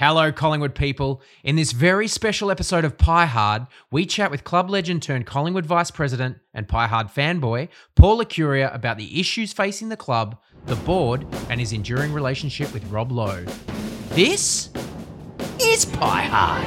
Hello, Collingwood people. In this very special episode of Pie Hard, we chat with club legend turned Collingwood vice president and Pie Hard fanboy, Paul Licuria, about the issues facing the club, the board, and his enduring relationship with Rob Lowe. This is Pie Hard.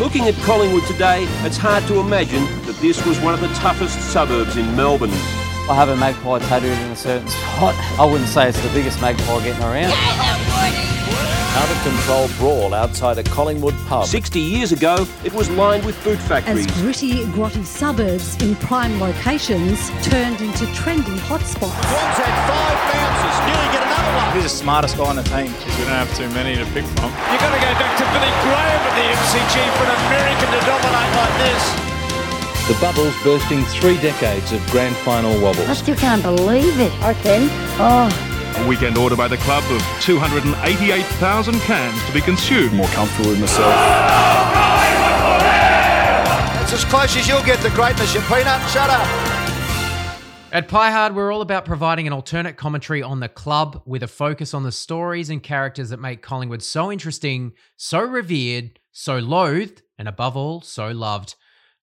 Looking at Collingwood today, it's hard to imagine that this was one of the toughest suburbs in Melbourne. I have a magpie tattooed in a certain spot. I wouldn't say it's the biggest magpie getting around. Out of control brawl outside a Collingwood pub. 60 years ago, it was lined with boot as factories. gritty, grotty suburbs in prime locations turned into trendy hotspots. One's had five bounces, nearly get another one. Who's the smartest guy on the team? Because We don't have too many to pick from. You've got to go back to Billy Graham at the MCG for an American to dominate like this. The Bubbles bursting three decades of grand final wobbles. I still can't believe it. I can. Oh. A weekend order by the club of 288,000 cans to be consumed. More comfortable with myself. It's as close as you'll get to greatness, you peanut. Shut up. At Pie Hard, we're all about providing an alternate commentary on the club with a focus on the stories and characters that make Collingwood so interesting, so revered, so loathed, and above all, so loved.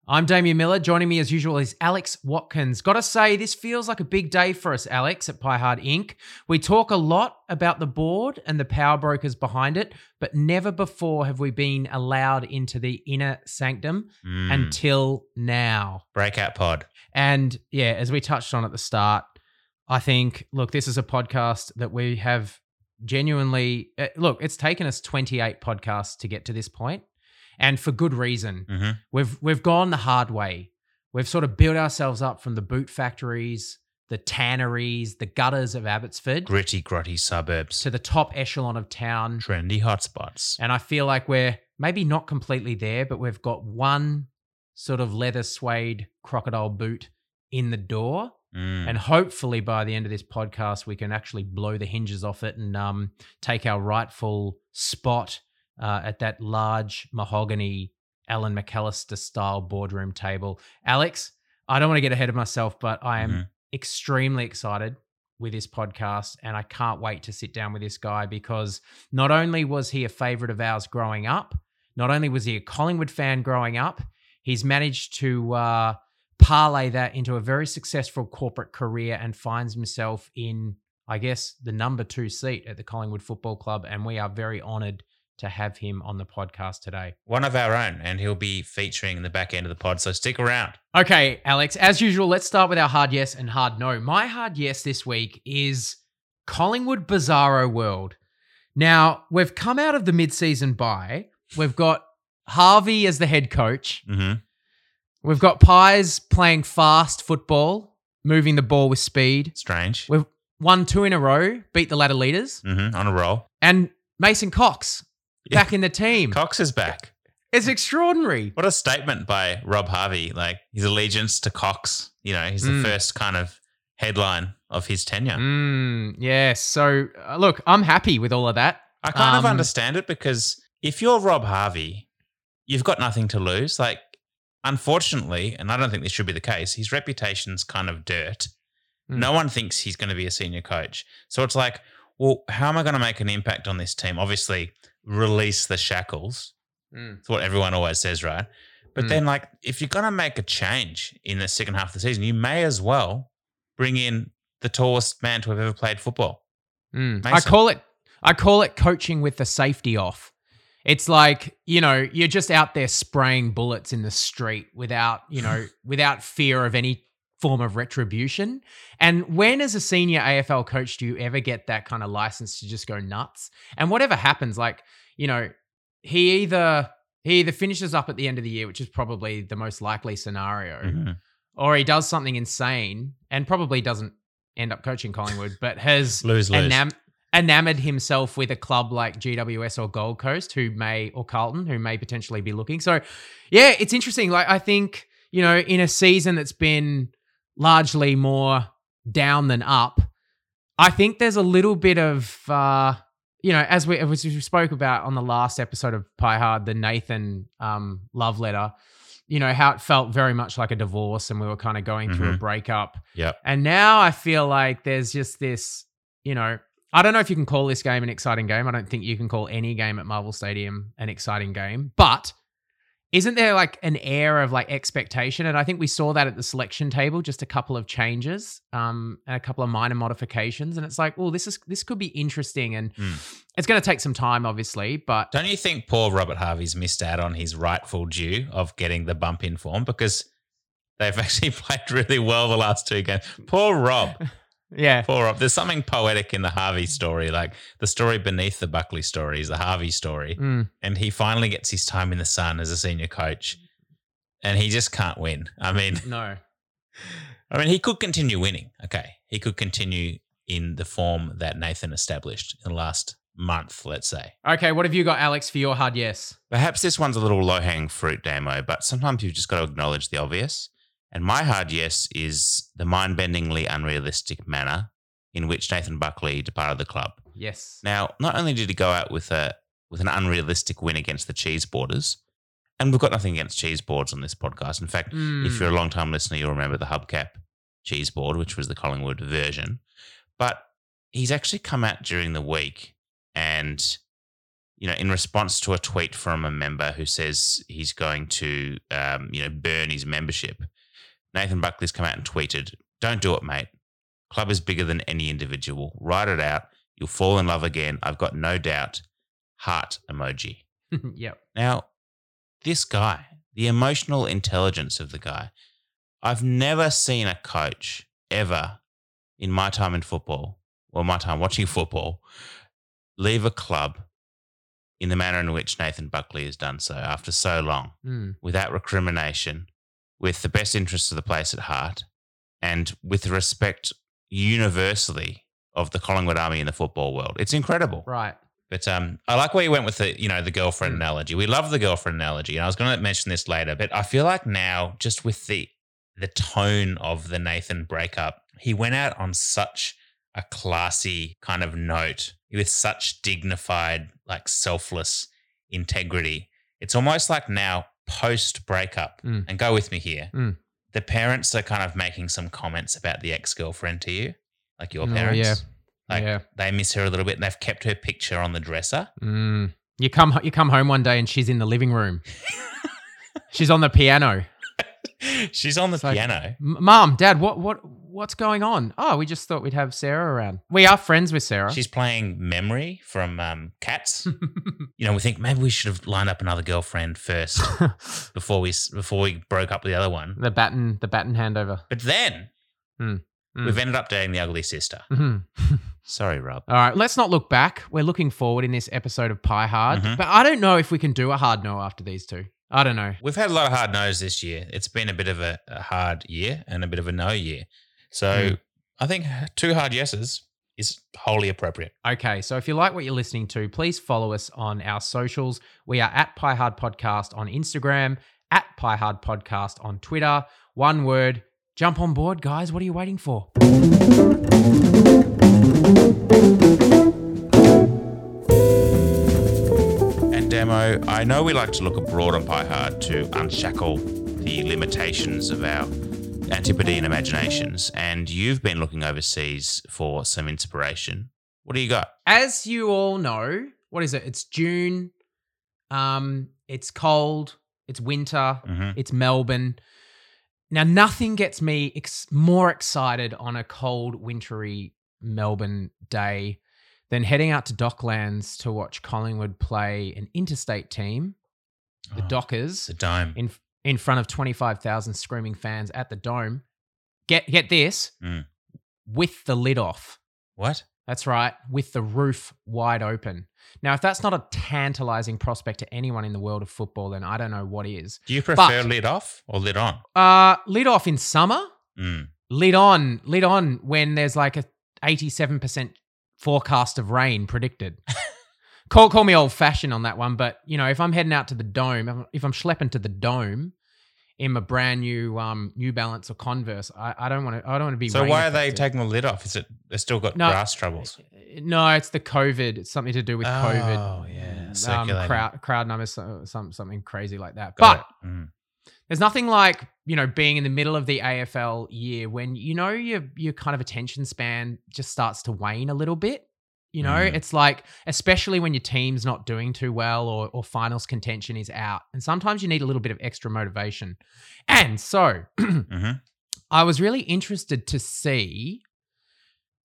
I'm Damien Miller. Joining me as usual is Alex Watkins. Gotta say, this feels like a big day for us, Alex, at Pie Hard Inc. We talk a lot about the board and the power brokers behind it, but never before have we been allowed into the inner sanctum Mm. until now. Breakout pod. And yeah, as we touched on at the start, I think, look, this is a podcast that we have genuinely, uh, look, it's taken us 28 podcasts to get to this point, and for good reason. Mhm. We've we've gone the hard way. We've sort of built ourselves up from the boot factories, the tanneries, the gutters of Abbotsford Gritty, grotty suburbs. to the top echelon of town. Trendy hotspots. And I feel like we're maybe not completely there, but we've got one sort of leather suede crocodile boot in the door. Mm. And hopefully by the end of this podcast, we can actually blow the hinges off it and um, take our rightful spot uh, at that large mahogany Allan McAlister style boardroom table. Alex, I don't want to get ahead of myself, but I am Mhm. extremely excited with this podcast and I can't wait to sit down with this guy because not only was he a favorite of ours growing up, not only was he a Collingwood fan growing up, he's managed to uh, parlay that into a very successful corporate career and finds himself in, I guess, the number two seat at the Collingwood Football Club. And we are very honored to have him on the podcast today. One of our own, and he'll be featuring in the back end of the pod, so stick around. Okay, Alex, as usual, let's start with our hard yes and hard no. My hard yes this week is Collingwood Bizarro World. Now, we've come out of the mid-season bye. We've got Harvey as the head coach. Mm-hmm. We've got Pies playing fast football, moving the ball with speed. Strange. We've won two in a row, beat the ladder leaders, Mm-hmm. On a roll. and Mason Cox Yeah. back in the team. Cox is back. It's extraordinary. What a statement by Rob Harvey. Like his allegiance to Cox. You know, he's the Mm. first kind of headline of his tenure. Mm, yes. So, uh, look, I'm happy with all of that. I kind of Um, understand it because if you're Rob Harvey, you've got nothing to lose. Like, unfortunately, and I don't think this should be the case, his reputation's kind of dirt. Mm. No one thinks he's going to be a senior coach. So it's like, well, how am I going to make an impact on this team? Obviously, release the shackles. Mm. It's what everyone always says, right? But Mm. then, like, if you're going to make a change in the second half of the season, you may as well bring in the tallest man to have ever played football. Mm. I call it I call it coaching with the safety off. It's like, you know, you're just out there spraying bullets in the street without, you know, without fear of any form of retribution. And when as a senior AFL coach do you ever get that kind of license to just go nuts? And whatever happens like, you know, he either he either finishes up at the end of the year, which is probably the most likely scenario, Mhm. or he does something insane and probably doesn't end up coaching Collingwood, but has Lose, lose. enam- enamored himself with a club like GWS or Gold Coast, who may or Carlton, who may potentially be looking. So, yeah, it's interesting. Like I think you know, in a season that's been largely more down than up, I think there's a little bit of. uh you know, as we, as we spoke about on the last episode of Pie Hard, the Nathan um, love letter, you know, how it felt very much like a divorce and we were kind of going through a Mhm. breakup. Yeah. And now I feel like there's just this, you know, I don't know if you can call this game an exciting game. I don't think you can call any game at Marvel Stadium an exciting game. But isn't there like an air of like expectation? And I think we saw that at the selection table, just a couple of changes, um, and a couple of minor modifications. And it's like, oh, this is this could be interesting, and it's going to take some time, obviously. But Don't you think poor Robert Harvey's missed out on his rightful due of getting the bump in form because they've actually played really well the last two games? Poor Rob. Yeah, Poor Rob. There's something poetic in the Harvey story. Like the story beneath the Buckley story is the Harvey story. Mm. And he finally gets his time in the sun as a senior coach. And he just can't win. I mean, no, I mean, he could continue winning. Okay. He could continue in the form that Nathan established in the last month, let's say. okay. What have you got, Alex, for your hard yes? Perhaps this one's a little low hanging fruit, Damo, but sometimes you've just got to acknowledge the obvious. And my hard yes is the mind bendingly unrealistic manner in which Nathan Buckley departed the club. Yes. Now, not only did he go out with a with an unrealistic win against the cheese boarders, and we've got nothing against cheese boards on this podcast. In fact, if Mm. you're a long time listener, you'll remember the hubcap cheese board, which was the Collingwood version. But he's actually come out during the week and you know, in response to a tweet from a member who says he's going to, um, you know, burn his membership, Nathan Buckley's come out and tweeted, "Don't do it, mate. Club is bigger than any individual. Write it out. You'll fall in love again. I've got no doubt." Heart emoji. yep. Now, this guy, the emotional intelligence of the guy, I've never seen a coach ever in my time in football or my time watching football leave a club in the manner in which Nathan Buckley has done so after so long, Mm. without recrimination, with the best interests of the place at heart, and with the respect universally of the Collingwood Army in the football world. It's incredible. Right. But um, I like where you went with the, you know, the girlfriend Mm. analogy. We love the girlfriend analogy, and I was going to mention this later, but I feel like now, just with the the tone of the Nathan breakup, he went out on such a classy kind of note with such dignified, like selfless integrity. It's almost like now post breakup, Mm. and go with me here. Mm. The parents are kind of making some comments about the ex girlfriend to you, like your Oh, parents. yeah. Like Yeah. they miss her a little bit, and they've kept her picture on the dresser. Mm. You come you come home one day and she's in the living room. she's on the piano. She's on the It's piano. "M- Mom, Dad, what what what's going on? Oh, we just thought we'd have Sarah around. We are friends with Sarah. She's playing Memory from um, Cats. you know, we think maybe we should have lined up another girlfriend first before we before we broke up with the other one. the baton the baton handover. But then Mm. Mm. we've ended up dating the ugly sister. Mhm. Sorry, Rob. All right, let's not look back. We're looking forward in this episode of Pie Hard, Mhm. but I don't know if we can do a hard no after these two. I don't know. We've had a lot of hard no's this year. It's been a bit of a, a hard year and a bit of a no year. So Mm. I think two hard yeses is wholly appropriate. Okay, so if you like what you're listening to, please follow us on our socials. We are at Pie Hard Podcast on Instagram, at Pie Hard Podcast on Twitter. One word, jump on board, guys. What are you waiting for? And Demo, I know we like to look abroad on Pie Hard to unshackle the limitations of our Antipodean imaginations, and you've been looking overseas for some inspiration. What do you got? As you all know, what is it? It's June. Um, it's cold. It's winter. Mhm. It's Melbourne. Now, nothing gets me ex- more excited on a cold, wintry Melbourne day than heading out to Docklands to watch Collingwood play an interstate team, the Oh, Dockers, The Dime. in in front of twenty five thousand screaming fans at the Dome. Get get this, Mm. with the lid off. What? That's right, with the roof wide open. Now, if that's not a tantalizing prospect to anyone in the world of football, then I don't know what is. Do you prefer But- lid off or lid on? Uh, lid off in summer, Mm. lid on, lid on when there's like a 87% forecast of rain predicted. call call me old fashioned on that one, but you know, if I'm heading out to the dome, if I'm- schlepping to the dome in my brand new um New Balance or Converse, I, I don't want to I don't want to be So why are they taking the lid off? Is it they still got No, grass troubles? No, it's the COVID. It's something to do with COVID. Oh yeah, um, crowd crowd numbers, some something crazy like that. Got but. Mm. there's nothing like you know being in the middle of the AFL year when you know your your kind of attention span just starts to wane a little bit. You know, Mm. it's like, especially when your team's not doing too well or, or finals contention is out. And sometimes you need a little bit of extra motivation. And so hmm I was really interested to see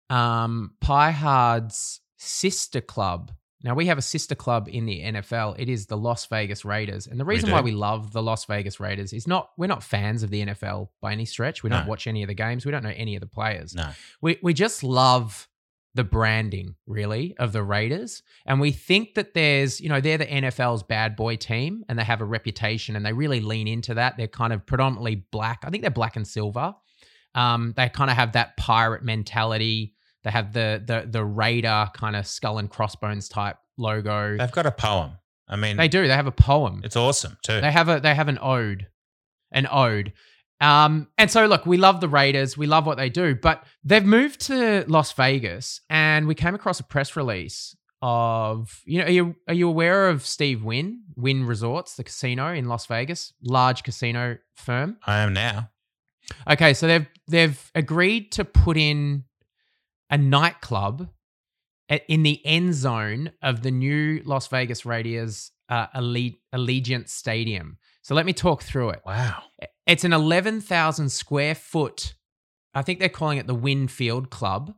um, Pie Hard's sister club. Now we have a sister club in the NFL. It is the Las Vegas Raiders, and the We reason why we love the Las Vegas Raiders is not we're not fans of the NFL by any stretch. We don't watch any of the games. We don't know any of the players. No. We we just love the branding really of the Raiders, and we think that there's you know they're the NFL's bad boy team, and they have a reputation, and they really lean into that. They're kind of predominantly black. I think they're black and silver. Um, they kind of have that pirate mentality. They have the the the Raider kind of skull and crossbones type logo. They've got a poem. I mean, They do. They have a poem. It's awesome too. They have a they have an ode, an ode. Um, and so look, we love the Raiders, we love what they do, but they've moved to Las Vegas, and we came across a press release of you know are you are you aware of Steve Wynn Wynn Resorts, the casino in Las Vegas, large casino firm? I am now. Okay, so they've they've agreed to put in a nightclub in the end zone of the new Las Vegas Raiders uh, Alle- Allegiant Stadium. So let me talk through it. Wow. It's an 11,000 square foot, I think they're calling it the Wynn Field Club.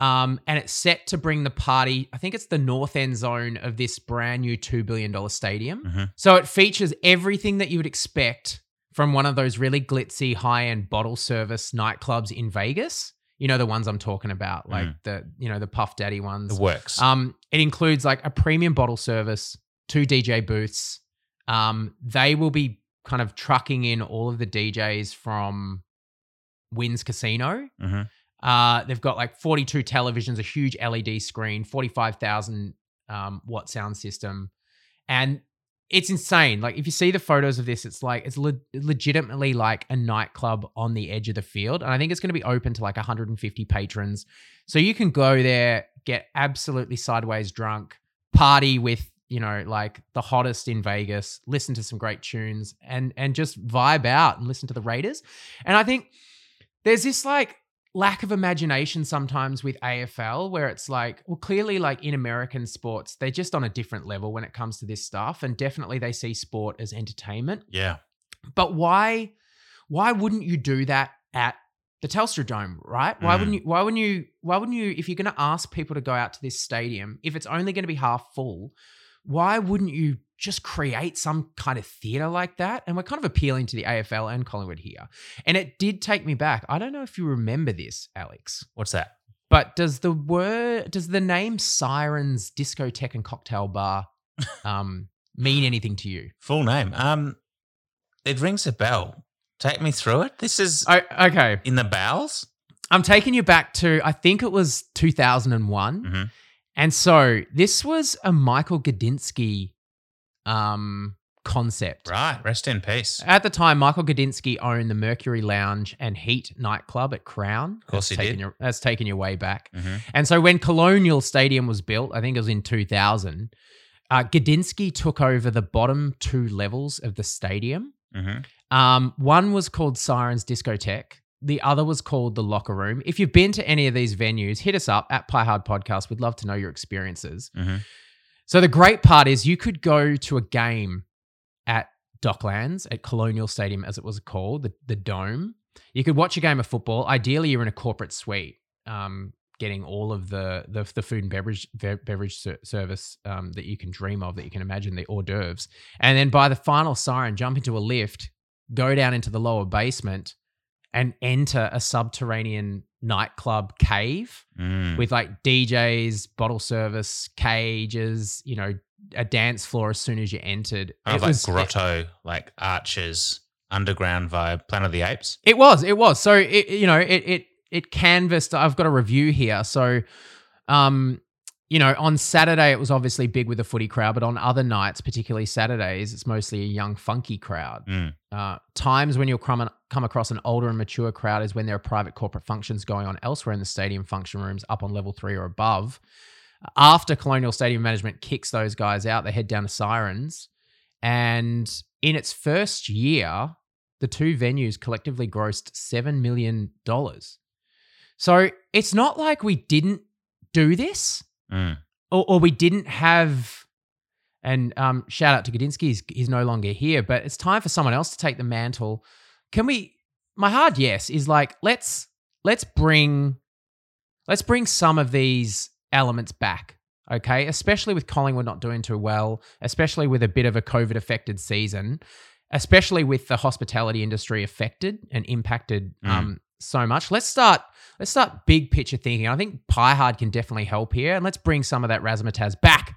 Um, and it's set to bring the party, I think it's the north end zone of this brand new $2 billion stadium. Mhm. So it features everything that you would expect from one of those really glitzy high end bottle service nightclubs in Vegas. You know, the ones I'm talking about, like the, you know, the Puff Daddy ones. The works. Um, it includes like a premium bottle service, two DJ booths. Um, they will be kind of trucking in all of the DJs from Wynn's Casino. hmm Uh, they've got like 42 televisions, a huge LED screen, 45,000 um, watt sound system. And it's insane. Like if you see the photos of this, it's like it's le- legitimately like a nightclub on the edge of the field. And I think it's going to be open to like 150 patrons. So you can go there, get absolutely sideways drunk, party with, you know, like the hottest in Vegas, listen to some great tunes and and just vibe out and listen to the Raiders. And I think there's this like lack of imagination sometimes with AFL where it's like, well, clearly, like in American sports, they're just on a different level when it comes to this stuff. And definitely they see sport as entertainment. Yeah. But why why wouldn't you do that at the Telstra Dome, right? Why Mm. wouldn't you why wouldn't you why wouldn't you if you're gonna ask people to go out to this stadium, if it's only gonna be half full, why wouldn't you just create some kind of theater like that? And we're kind of appealing to the AFL and Collingwood here. And it did take me back. I don't know if you remember this, Alex. What's that? But does the word does the name Sirens Discotheque and Cocktail Bar um mean anything to you? Full name. Um, it rings a bell. Take me through it. This is Oh, okay. in the bowels. I'm taking you back to I think it was 2001. Mhm. And so this was a Michael Gudinski um concept. Right. Rest in peace. At the time, Michael Gudinski owned the Mercury Lounge and Heat nightclub at Crown. Of course that's he taken did. Your, that's taken you way back. Mhm. And so when Colonial Stadium was built, I think it was in 2000, uh, Gudinski took over the bottom two levels of the stadium. Mhm. Um, one was called Sirens Discotheque. The other was called the Locker Room. If you've been to any of these venues, hit us up at Pie Hard Podcast. We'd love to know your experiences. Mhm. So the great part is you could go to a game at Docklands at Colonial Stadium, as it was called, the, the Dome. You could watch a game of football. Ideally, you're in a corporate suite, um, getting all of the the, the food and beverage be- beverage ser- service um, that you can dream of, that you can imagine, the hors d'oeuvres. And then by the final siren, jump into a lift, go down into the lower basement, and enter a subterranean nightclub cave Mm. with like DJs, bottle service, cages, you know, a dance floor as soon as you entered. Kind of It like was- grotto, like arches, underground vibe, Planet of the Apes. It was, it was. So it, you know, it it it canvassed. I've got a review here. So, um, you know, on Saturday it was obviously big with the footy crowd, but on other nights, particularly Saturdays, it's mostly a young, funky crowd. Mm. Uh, times when you'll come come across an older and mature crowd is when there are private corporate functions going on elsewhere in the stadium function rooms, up on level three or above. After Colonial Stadium management kicks those guys out, they head down to Sirens, and in its first year, the two venues collectively grossed seven million dollars. So it's not like we didn't do this. Mm. or, or we didn't have. And um, shout out to Gudinski, he's, he's no longer here, but it's time for someone else to take the mantle. Can we? My hard yes is like let's let's bring let's bring some of these elements back. Okay, especially with Collingwood not doing too well, especially with a bit of a COVID affected season, especially with the hospitality industry affected and impacted Mm. um, so much. Let's start. Let's start big picture thinking. I think Pie Hard can definitely help here, and let's bring some of that razzmatazz back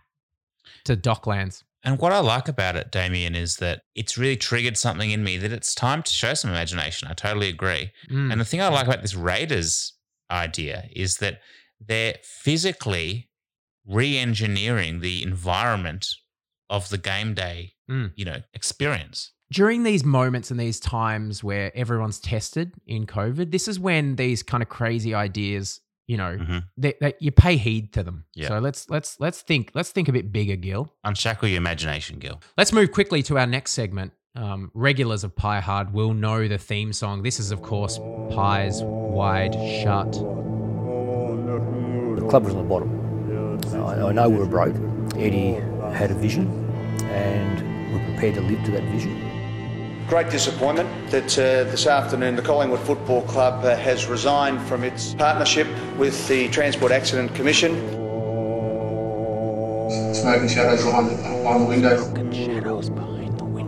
to Docklands. And what I like about it, Damien, is that it's really triggered something in me that it's time to show some imagination. I totally agree. Mm. And the thing I like about this Raiders idea is that they're physically re-engineering the environment of the game day, Mm. you know, experience. During these moments and these times where everyone's tested in COVID, this is when these kind of crazy ideas, you know, Mhm. that, that you pay heed to them. Yeah. So let's let's let's think let's think a bit bigger, Gil. Unshackle your imagination, Gil. Let's move quickly to our next segment. Um, regulars of Pie Hard will know the theme song. This is, of course, Pies Wide Shut. The club was on the bottom. I, I know we were broke. Eddie had a vision, and we're prepared to live to that vision. Great disappointment that uh, this afternoon the Collingwood Football Club uh, has resigned from its partnership with the Transport Accident Commission. Smoking shadows behind the, behind the window.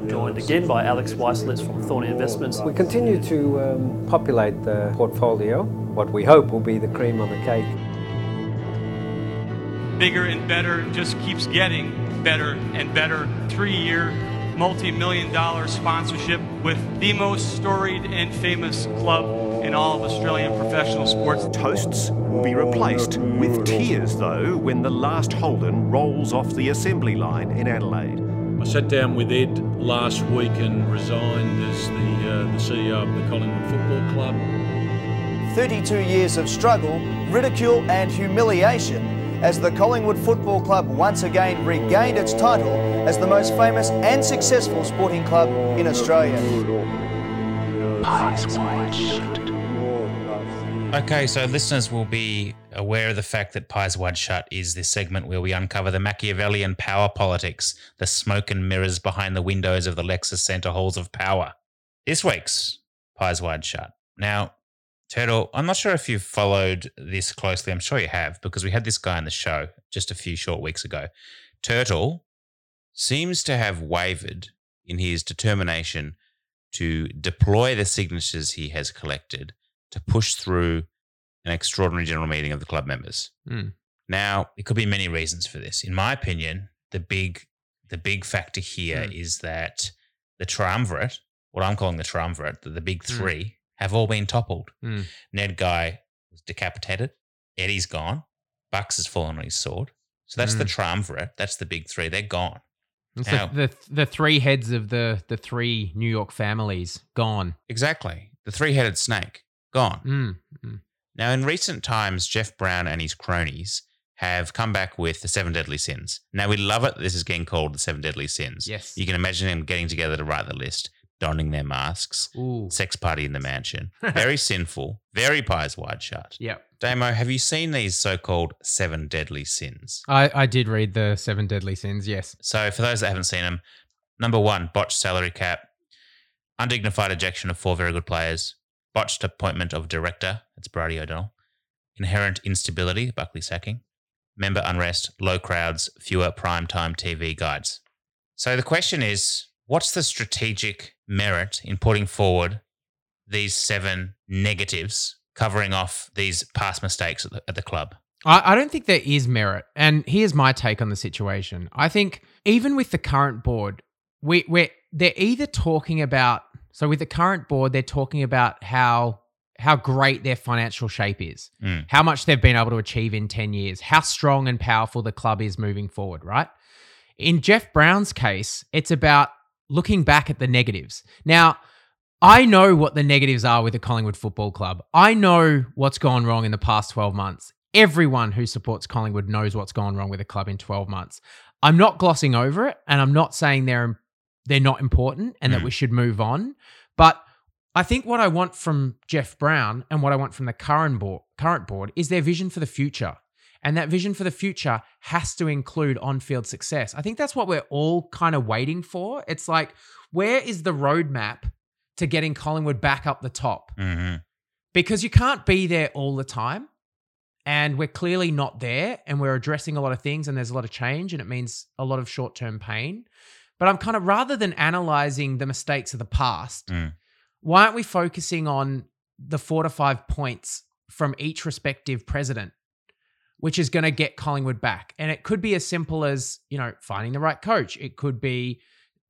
Joined again by Alex Waislitz from Thorney Investments. We continue to um, populate the portfolio, what we hope will be the cream on the cake. Bigger and better just keeps getting better and better. Three year, multi million dollar sponsorship with the most storied and famous club in all of Australian professional sports. Toasts will be replaced with tears, though, when the last Holden rolls off the assembly line in Adelaide. I sat down with Ed last week and resigned as the, uh, the CEO of the Collingwood Football Club. 32 years of struggle, ridicule, and humiliation as the Collingwood Football Club once again regained its title as the most famous and successful sporting club in Australia. Okay, so listeners will be aware of the fact that Pies Wide Shut is this segment where we uncover the Machiavellian power politics, the smoke and mirrors behind the windows of the Lexus Center halls of power. This week's Pies Wide Shut. Now, Turtle, I'm not sure if you've followed this closely. I'm sure you have because we had this guy on the show just a few short weeks ago. Turtle seems to have wavered in his determination to deploy the signatures he has collected to push through an extraordinary general meeting of the club members. Mm. Now, it could be many reasons for this. In my opinion, the big the big factor here is that the triumvirate, what I'm calling the triumvirate, the, the big Mm. Have all been toppled. Mm. Ned Guy was decapitated. Eddie's gone. Bucks has fallen on his sword. So that's the Mm. triumvirate. That's the big three. They're gone. It's Now- the, the the three heads of the the three New York families gone. Exactly. The three headed snake, gone. Mm. Mm. Now, in recent times, Jeff Browne and his cronies have come back with the seven deadly sins. Now, we love it. This is getting called the seven deadly sins. Yes. You can imagine them getting together to write the list, donning their masks, Ooh. sex party in the mansion. Very sinful, very pies wide shut. Yep. Damo, have you seen these so called seven deadly sins? I, I did read the seven deadly sins. Yes. So, for those that haven't seen them, number one, botched salary cap, undignified ejection of four very good players, botched appointment of director, that's Brady O'Donnell, inherent instability, Buckley sacking, member unrest, low crowds, fewer primetime TV guides. So, the question is what's the strategic merit in putting forward these seven negatives, covering off these past mistakes at the, at the club? I, I don't think there is merit. And here's my take on the situation. I think even with the current board, we, we're they're either talking about so with the current board, they're talking about how how great their financial shape is, Mm. how much they've been able to achieve in 10 years, how strong and powerful the club is moving forward, right? In Jeff Browne's case, it's about looking back at the negatives. Now, I know what the negatives are with the Collingwood Football Club. I know what's gone wrong in the past 12 months. Everyone who supports Collingwood knows what's gone wrong with the club in 12 months. I'm not glossing over it and I'm not saying they're they're not important and that Mm. we should move on, but I think what I want from Jeff Browne and what I want from the current board, current board is their vision for the future. And that vision for the future has to include on field success. I think that's what we're all kind of waiting for. It's like, where is the roadmap to getting Collingwood back up the top? hmm Because you can't be there all the time. And we're clearly not there. And we're addressing a lot of things, and there's a lot of change, and it means a lot of short term pain. But I'm kind of rather than analyzing the mistakes of the past, Mm. why aren't we focusing on the four to five points from each respective president, which is going to get Collingwood back? And it could be as simple as, you know, finding the right coach. It could be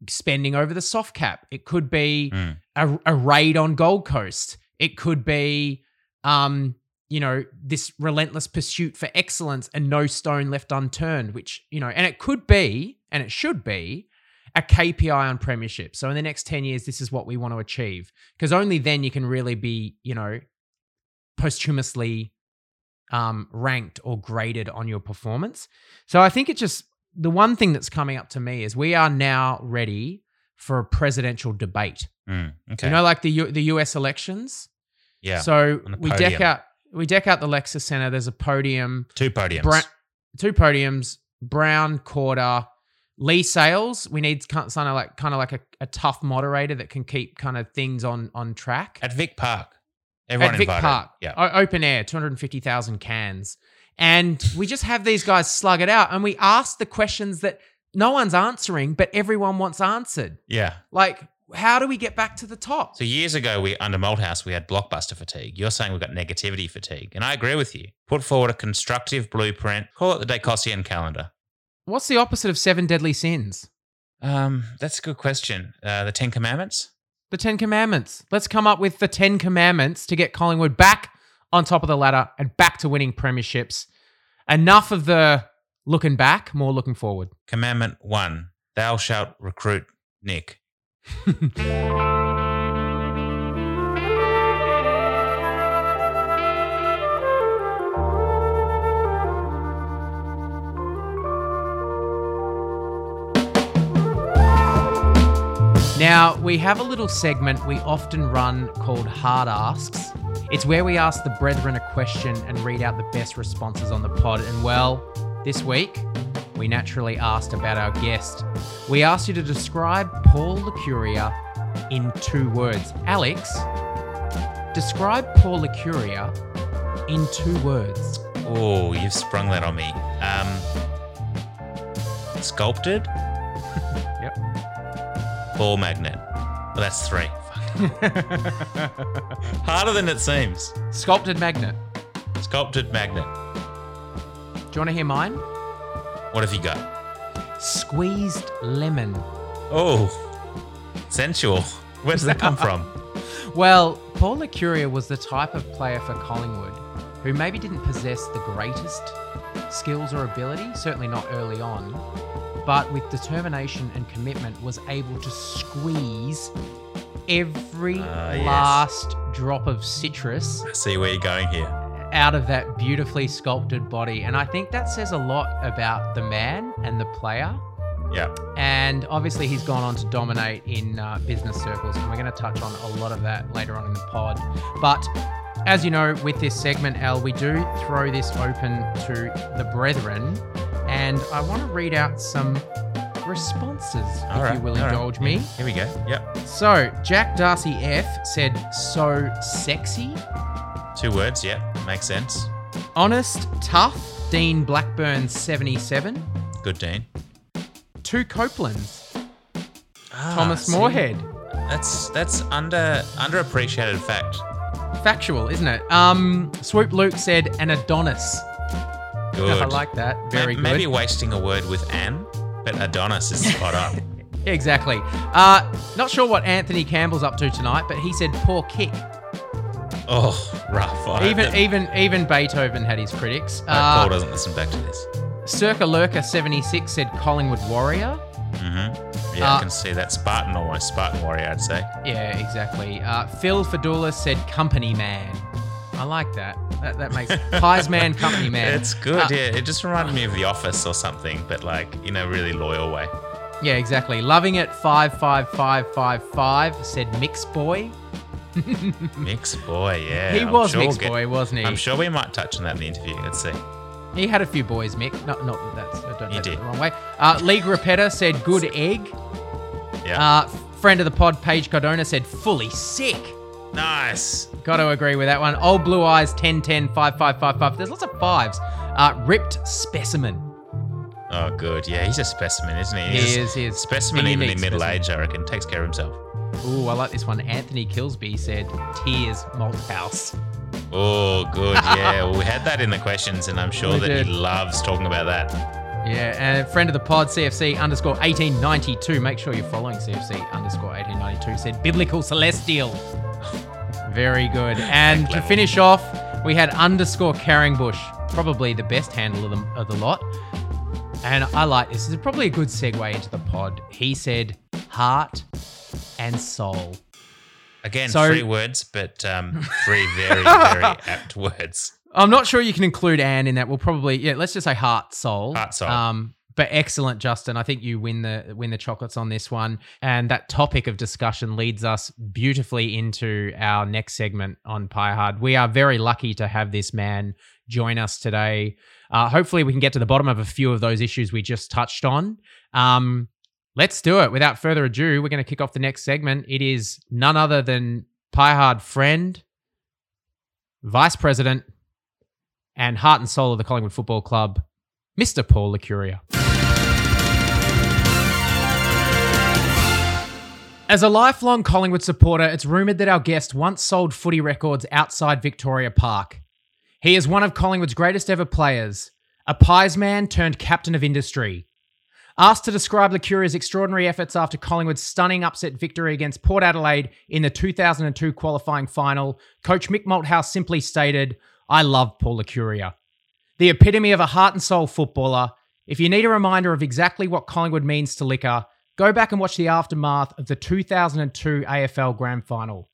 spending over the soft cap. It could be Mm. a, a raid on Gold Coast. It could be, um, you know, this relentless pursuit for excellence and no stone left unturned, which, you know, and it could be, and it should be, a KPI on premiership. So in the next 10 years, this is what we want to achieve. Because only then you can really be, you know, posthumously um, ranked or graded on your performance. So I think it just, the one thing that's coming up to me is we are now ready for a presidential debate. Mm. Okay. You know, like the U- the US elections. yeah. So we deck out we deck out the Lexus Center. There's a podium, two podiums. Bra- two podiums, Browne, Korda, Lee Sales. We need kind of like kind of like a, a tough moderator that can keep kind of things on on track. at Vic Park. Everyone At Vic invited. Park, Yeah. o- open air, two hundred fifty thousand cans, and we just have these guys slug it out, and we ask the questions that no one's answering, but everyone wants answered. Yeah. Like, how do we get back to the top? So years ago, we under Malthouse, we had blockbuster fatigue. You're saying we've got negativity fatigue, and I agree with you. Put forward a constructive blueprint. Call it the Dacossian calendar. What's the opposite of seven deadly sins? Um, that's a good question. Uh, the Ten Commandments. The Ten Commandments. Let's come up with the Ten Commandments to get Collingwood back on top of the ladder and back to winning premierships. Enough of the looking back, more looking forward. Commandment one: Thou shalt recruit Nick. Now, we have a little segment we often run called Hard Asks. It's where we ask the brethren a question and read out the best responses on the pod. And well, this week, we naturally asked about our guest. We asked you to describe Paul Licuria in two words. Alex, describe Paul Licuria in two words. Oh, you've sprung that on me. Um, sculpted. Ball magnet. Well, that's three. Harder than it seems. Sculpted magnet. Sculpted magnet. Do you want to hear mine? What have you got? Squeezed lemon. Oh, sensual. Where does that come from? Well, Paul Licuria was the type of player for Collingwood who maybe didn't possess the greatest skills or ability, certainly not early on, but with determination and commitment was able to squeeze every Ah, yes. last drop of citrus I see where you're going here. out of that beautifully sculpted body. And I think that says a lot about the man and the player. Yeah. And obviously, he's gone on to dominate in uh, business circles, and we're going to touch on a lot of that later on in the pod. But as you know, with this segment, Al, we do throw this open to the brethren, and I want to read out some responses, if All right, you will all right. indulge me. Here we go. Yep. So, Jack Darcy F said, so sexy, Two words. Yep. Makes sense. honest, tough, Dean Blackburn 77, Good, Dean. two Copelands, Ah, Thomas see? Moorhead. That's that's under underappreciated fact. Factual, isn't it? Um, Swoop Luke said an Adonis. Good. I like that. Very May- good. Maybe wasting a word with Anne, but Adonis is spot on. Exactly. Uh, not sure what Anthony Campbell's up to tonight, but he said poor kick. Oh, rough. I Even even even Beethoven had his critics. I hope Paul Uh, doesn't listen back to this. Circa Lurker seventy six said Collingwood Warrior. Mm-hmm. Yeah, I Uh, can see that. Spartan almost. Spartan warrior, I'd say. Yeah, exactly. Uh, Phil Fadula said company man. I like that. That, that makes Pies man, company man. It's good. Uh, yeah, it just reminded me of The Office or something, but like in a really loyal way. Yeah, exactly. Loving it. Five five five five five said mix boy. Mix boy, yeah. He I'm was sure mix we'll get- boy, wasn't he? I'm sure we might touch on that in the interview. Let's see. He had a few boys, Mick. No, not that that's I don't He take that did. the wrong way. Uh, League Repeta said good egg. Yeah. Uh, friend of the pod, Paige Cardona said fully sick. nice. Got to agree with that one. Old Blue Eyes 10 10 5 5 5 5. There's lots of fives. Uh, ripped specimen. Oh, good. Yeah, he's a specimen, isn't he? He He's a is, he is. Specimen, even in middle specimen. age, I reckon. Takes care of himself. Ooh, I like this one. Anthony Kilsby said Tears Malthouse. Oh, good. Yeah, well, we had that in the questions, and I'm sure We that did. he loves talking about that. Yeah, and friend of the pod, CFC underscore 1892. Make sure you're following CFC underscore 1892. Said Biblical Celestial. Very good. And to finish off, we had underscore Carringbush, probably the best handle of the, of the lot. And I like this. This is probably a good segue into the pod. He said heart and soul. Again, So- three words, but um, three very, very apt words. I'm not sure you can include Anne in that. We'll probably yeah. Let's just say heart, soul, Heart, soul. Um, but excellent, Justin. I think you win the win the chocolates on this one, and that topic of discussion leads us beautifully into our next segment on Pie Hard. We are very lucky to have this man join us today. Uh, hopefully, we can get to the bottom of a few of those issues we just touched on. Um, let's do it. Without further ado, we're going to kick off the next segment. It is none other than Pie Hard friend, vice president, and heart and soul of the Collingwood Football Club, Mr. Paul Licuria. As a lifelong Collingwood supporter, it's rumoured that our guest once sold footy records outside Victoria Park. He is one of Collingwood's greatest ever players, a pies man turned captain of industry. Asked to describe Licuria's extraordinary efforts after Collingwood's stunning upset victory against Port Adelaide in the 2002 qualifying final, Coach Mick Malthouse simply stated, I love Paul Licuria. The epitome of a heart and soul footballer. If you need a reminder of exactly what Collingwood means to Liquor, go back and watch the aftermath of the 2002 AFL Grand Final.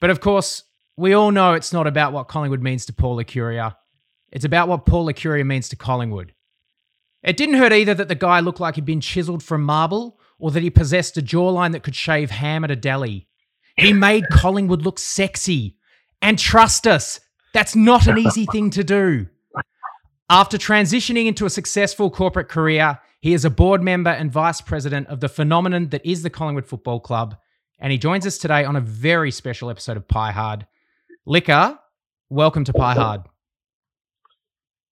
But of course, we all know it's not about what Collingwood means to Paul Licuria. It's about what Paul Licuria means to Collingwood. It didn't hurt either that the guy looked like he'd been chiseled from marble or that he possessed a jawline that could shave ham at a deli. He made Collingwood look sexy. And trust us, that's not an easy thing to do. After transitioning into a successful corporate career, he is a board member and vice president of the phenomenon that is the Collingwood Football Club. And he joins us today on a very special episode of Pie Hard. Liquor, welcome to Pie Hard.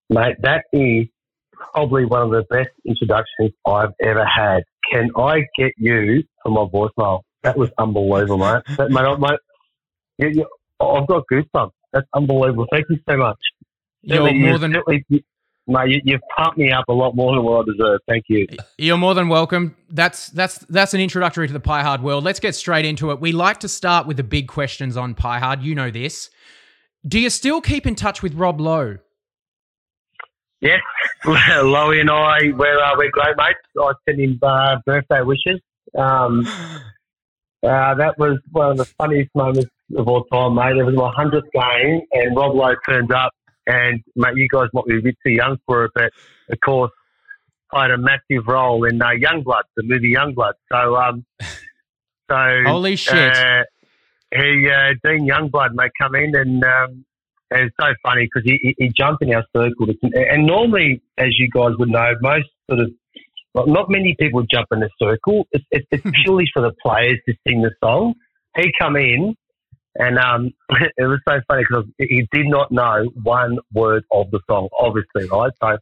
Mate, that is probably one of the best introductions I've ever had. Can I get you for my voicemail? That was unbelievable, mate. That, mate, mate you, you, I've got goosebumps. That's unbelievable. Thank you so much. You're more than- mate, you, you've pumped me up a lot more than what I deserve. Thank you. You're more than welcome. That's that's that's an introductory to the Pie Hard world. Let's get straight into it. We like to start with the big questions on Pie Hard. You know this. Do you still keep in touch with Rob Lowe? Yes, Lowy and I, we're, uh, we're great mates. I sent him uh, birthday wishes. Um, uh, that was one of the funniest moments of all time, mate. It was my 100th game, and Rob Lowe turns up. And, mate, you guys might be a bit too young for it, but, of course, played a massive role in uh, Youngblood, the movie Youngblood. So, um, so Holy shit. Uh, he, uh, Dean Youngblood, mate, come in and um, and it's so funny because he, he, he jumped in our circle. To, and normally, as you guys would know, most sort of, well, not many people jump in the circle. It's, it's, it's purely for the players to sing the song. He come in, and um, it was so funny because he did not know one word of the song, obviously, right? So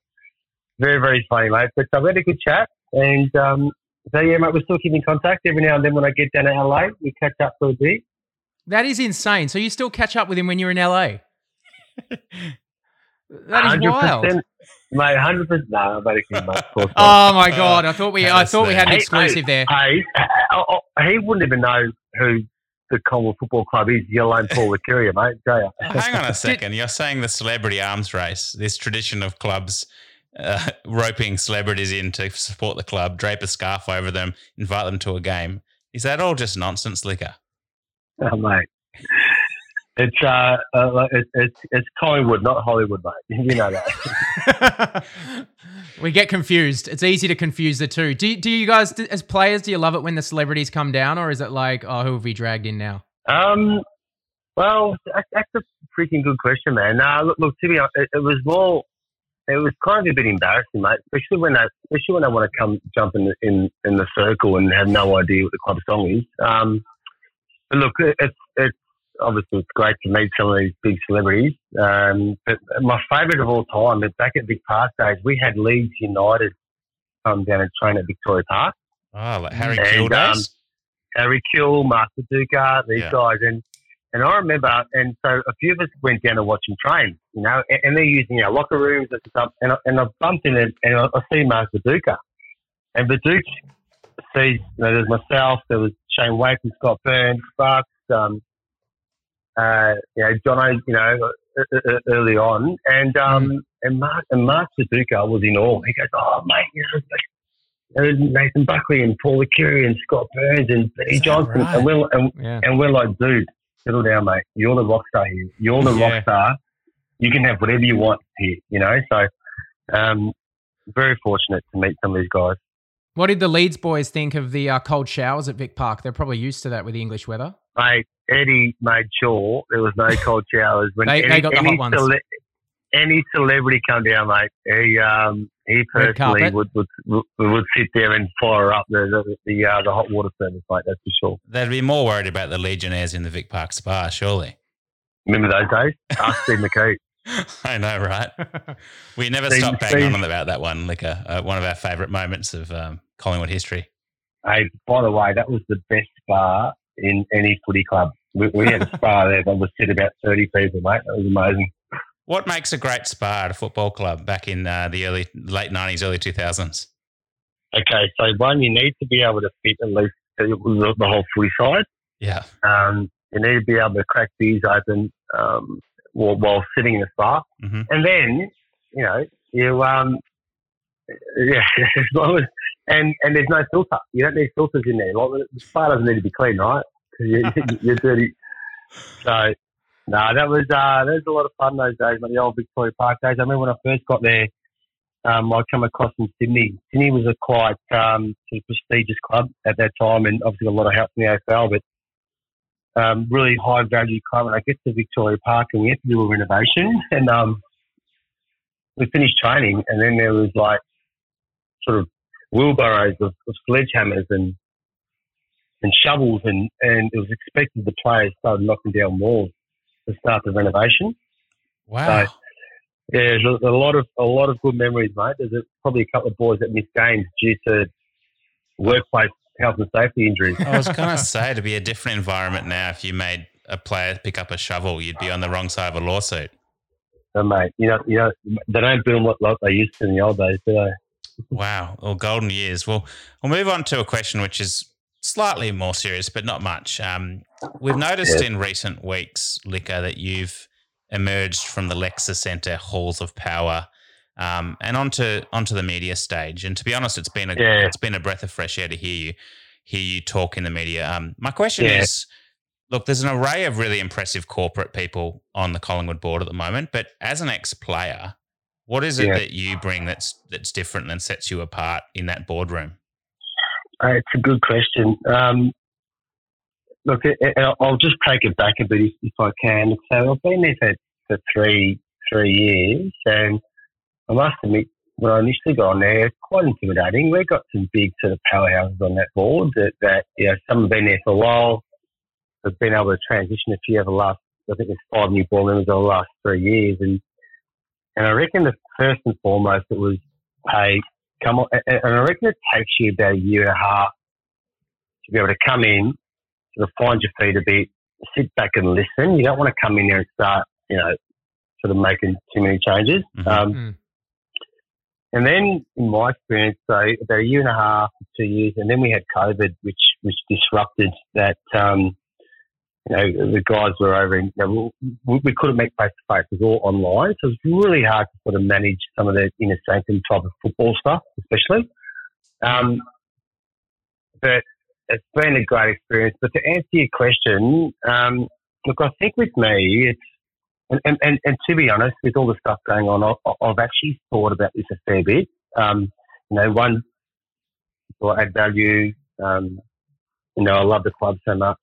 very, very funny, mate. But uh, we had a good chat, and um, so yeah, mate, we still keep in contact every now and then. When I get down to LA, we catch up for a bit. That is insane. So you still catch up with him when you're in LA? that is wild. 100%, Mate, hundred percent. No, I'm only kidding, mate. Of course. Oh my god! I thought we I thought we had an exclusive hey, there. Hey, uh, uh, he wouldn't even know who the Commonwealth Football Club is. Alone, Paul Licuria, mate. Go. Hang on a second. You're saying the celebrity arms race, this tradition of clubs uh, roping celebrities in to support the club, drape a scarf over them, invite them to a game. Is that all just nonsense liquor? Oh, mate. It's uh, uh it's, it's it's Collingwood, not Hollywood, mate. You know that. We get confused. It's easy to confuse the two. Do do you guys as players do you love it when the celebrities come down, or is it like oh who have we dragged in now? Um, well, that's a freaking good question, man. Look, look to be honest, it, it was more. it was kind of a bit embarrassing, mate. Especially when they, especially when they want to come jump in in, in the circle and have no idea what the club song is. Um, but look, it's it's obviously it's great to meet some of these big celebrities. Um, but my favourite of all time, is back at Vic Park days, we had Leeds United come down and train at Victoria Park. Oh, like Harry Kewell days. Um, Harry Kewell, Mark Viduka, these yeah. guys, and and I remember, and so a few of us went down to watch them train, you know, and, and they're using our locker rooms and stuff. And I, and I bumped in it, and I, I see Mark Viduka, and Viduka sees, you know, there's myself, there was Shane Wake and Scott Burns, Sparks, um, uh, you know, John, you know, early on, and um, mm. and Mark and Mark Viduka was in awe. He goes, "Oh, mate, you know, Nathan Buckley and Paul Curry and Scott Burns and Benny Johnson, right? and we're and, yeah. and we're like, dude, settle down, mate. You're the rock star here. You're the yeah. rock star. You can have whatever you want here, you know. So, um, very fortunate to meet some of these guys. What did the Leeds boys think of the uh, cold showers at Vic Park? They're probably used to that with the English weather. Mate, Eddie made sure there was no cold showers when they, any, they got the hot ones. Cele- any celebrity come down, mate. He um, he personally would, would would sit there and fire up the the the, uh, the hot water service, mate. That's for sure. They'd be more worried about the Legionnaires in the Vic Park Spa, surely. Remember those days? Ask Steve McKee. I know, right? we never Steve, stopped banging on about that one, like a, uh, one of our favourite moments of um, Collingwood history. Hey, by the way, that was the best spa in any footy club. We, we had a spa there that would sit about 30 people, mate. That was amazing. What makes a great spa at a football club back in uh, the early late nineties, early two thousands? Okay, so one, you need to be able to fit at least the, the whole footy side. Yeah. Um, you need to be able to crack these open um, while, while, sitting in the spa, mm-hmm. and then you know you um, yeah, as long as and and there's no filter. You don't need filters in there. Like the spa doesn't need to be clean, right? You're, you're dirty. So no, that was uh, that was a lot of fun those days, like the old Victoria Park days. I remember when I first got there, um, I come across in Sydney. Sydney was a quite um, sort of prestigious club at that time, and obviously a lot of help from the AFL, but um, really high value club. And I get to Victoria Park, and we had to do a renovation, and um, we finished training, and then there was like sort of wheelbarrows of, of sledgehammers and and shovels, and and it was expected the players started knocking down walls to start the renovation. Wow. So, yeah, there's a, a, lot of a lot of good memories, mate. There's a, probably a couple of boys that missed games due to workplace health and safety injuries. I was going to say to be a different environment now. If you made a player pick up a shovel, you'd be on the wrong side of a lawsuit. So, mate, you know, you know, they don't build what like they used to in the old days, do they? Wow, well, golden years. Well, we'll move on to a question which is slightly more serious, but not much. Um, we've noticed yeah. in recent weeks, Licker, that you've emerged from the Lexus Centre halls of power um, and onto onto the media stage. And to be honest, it's been a yeah. it's been a breath of fresh air to hear you hear you talk in the media. Um, my question yeah. is. Look, there's an array of really impressive corporate people on the Collingwood board at the moment, but as an ex-player, what is it that you bring that's that's different and sets you apart in that boardroom? Uh, it's a good question. Um, look, I'll just take it back a bit if, if I can. So I've been there for, for three three years, and I must admit, when I initially got on there, it's quite intimidating. We've got some big sort of powerhouses on that board that, that you know, some have been there for a while, have been able to transition a few over the last, I think there's five new board members over the last three years. And, and I reckon the first and foremost, it was, hey, come on, and I reckon it takes you about a year and a half to be able to come in, sort of find your feet a bit, sit back and listen. You don't want to come in there and start, you know, sort of making too many changes. Mm-hmm. Um, mm. and then, in my experience, so about a year and a half, two years, and then we had COVID, which which disrupted that. Um, you know, the guys were over in, you know, we, couldn't make face to face. It was all online. So it was really hard to sort of manage some of the inner sanctum type of football stuff, especially. Um, but it's been a great experience. But to answer your question, um, look, I think with me, it's, and, and, and, and, to be honest, with all the stuff going on, I've, I've actually thought about this a fair bit. Um, you know, one, will add value. Um, you know, I love the club so much.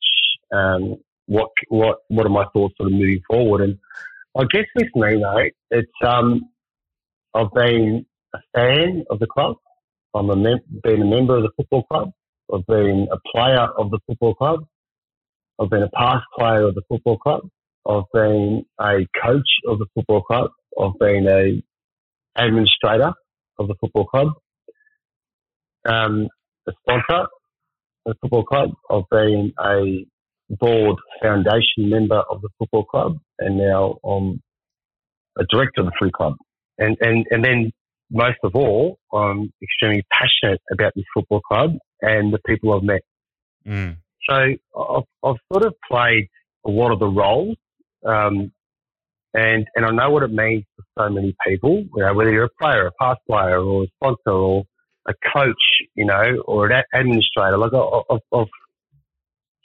Um, what what what are my thoughts sort of moving forward? And I guess with me, mate, it's um, I've been a fan of the club. I'm a mem- been a member of the football club. I've been a player of the football club. I've been a past player of the football club. I've been a coach of the football club. I've been a administrator of the football club. Um, a sponsor of the football club. I've been a board foundation member of the football club, and now I'm a director of the free club. And and and then most of all, I'm extremely passionate about this football club and the people I've met. Mm. So I've, I've sort of played a lot of the roles, um, and and I know what it means for so many people. You know, whether you're a player, a past player, or a sponsor, or a coach, you know, or an administrator. Like I've, I've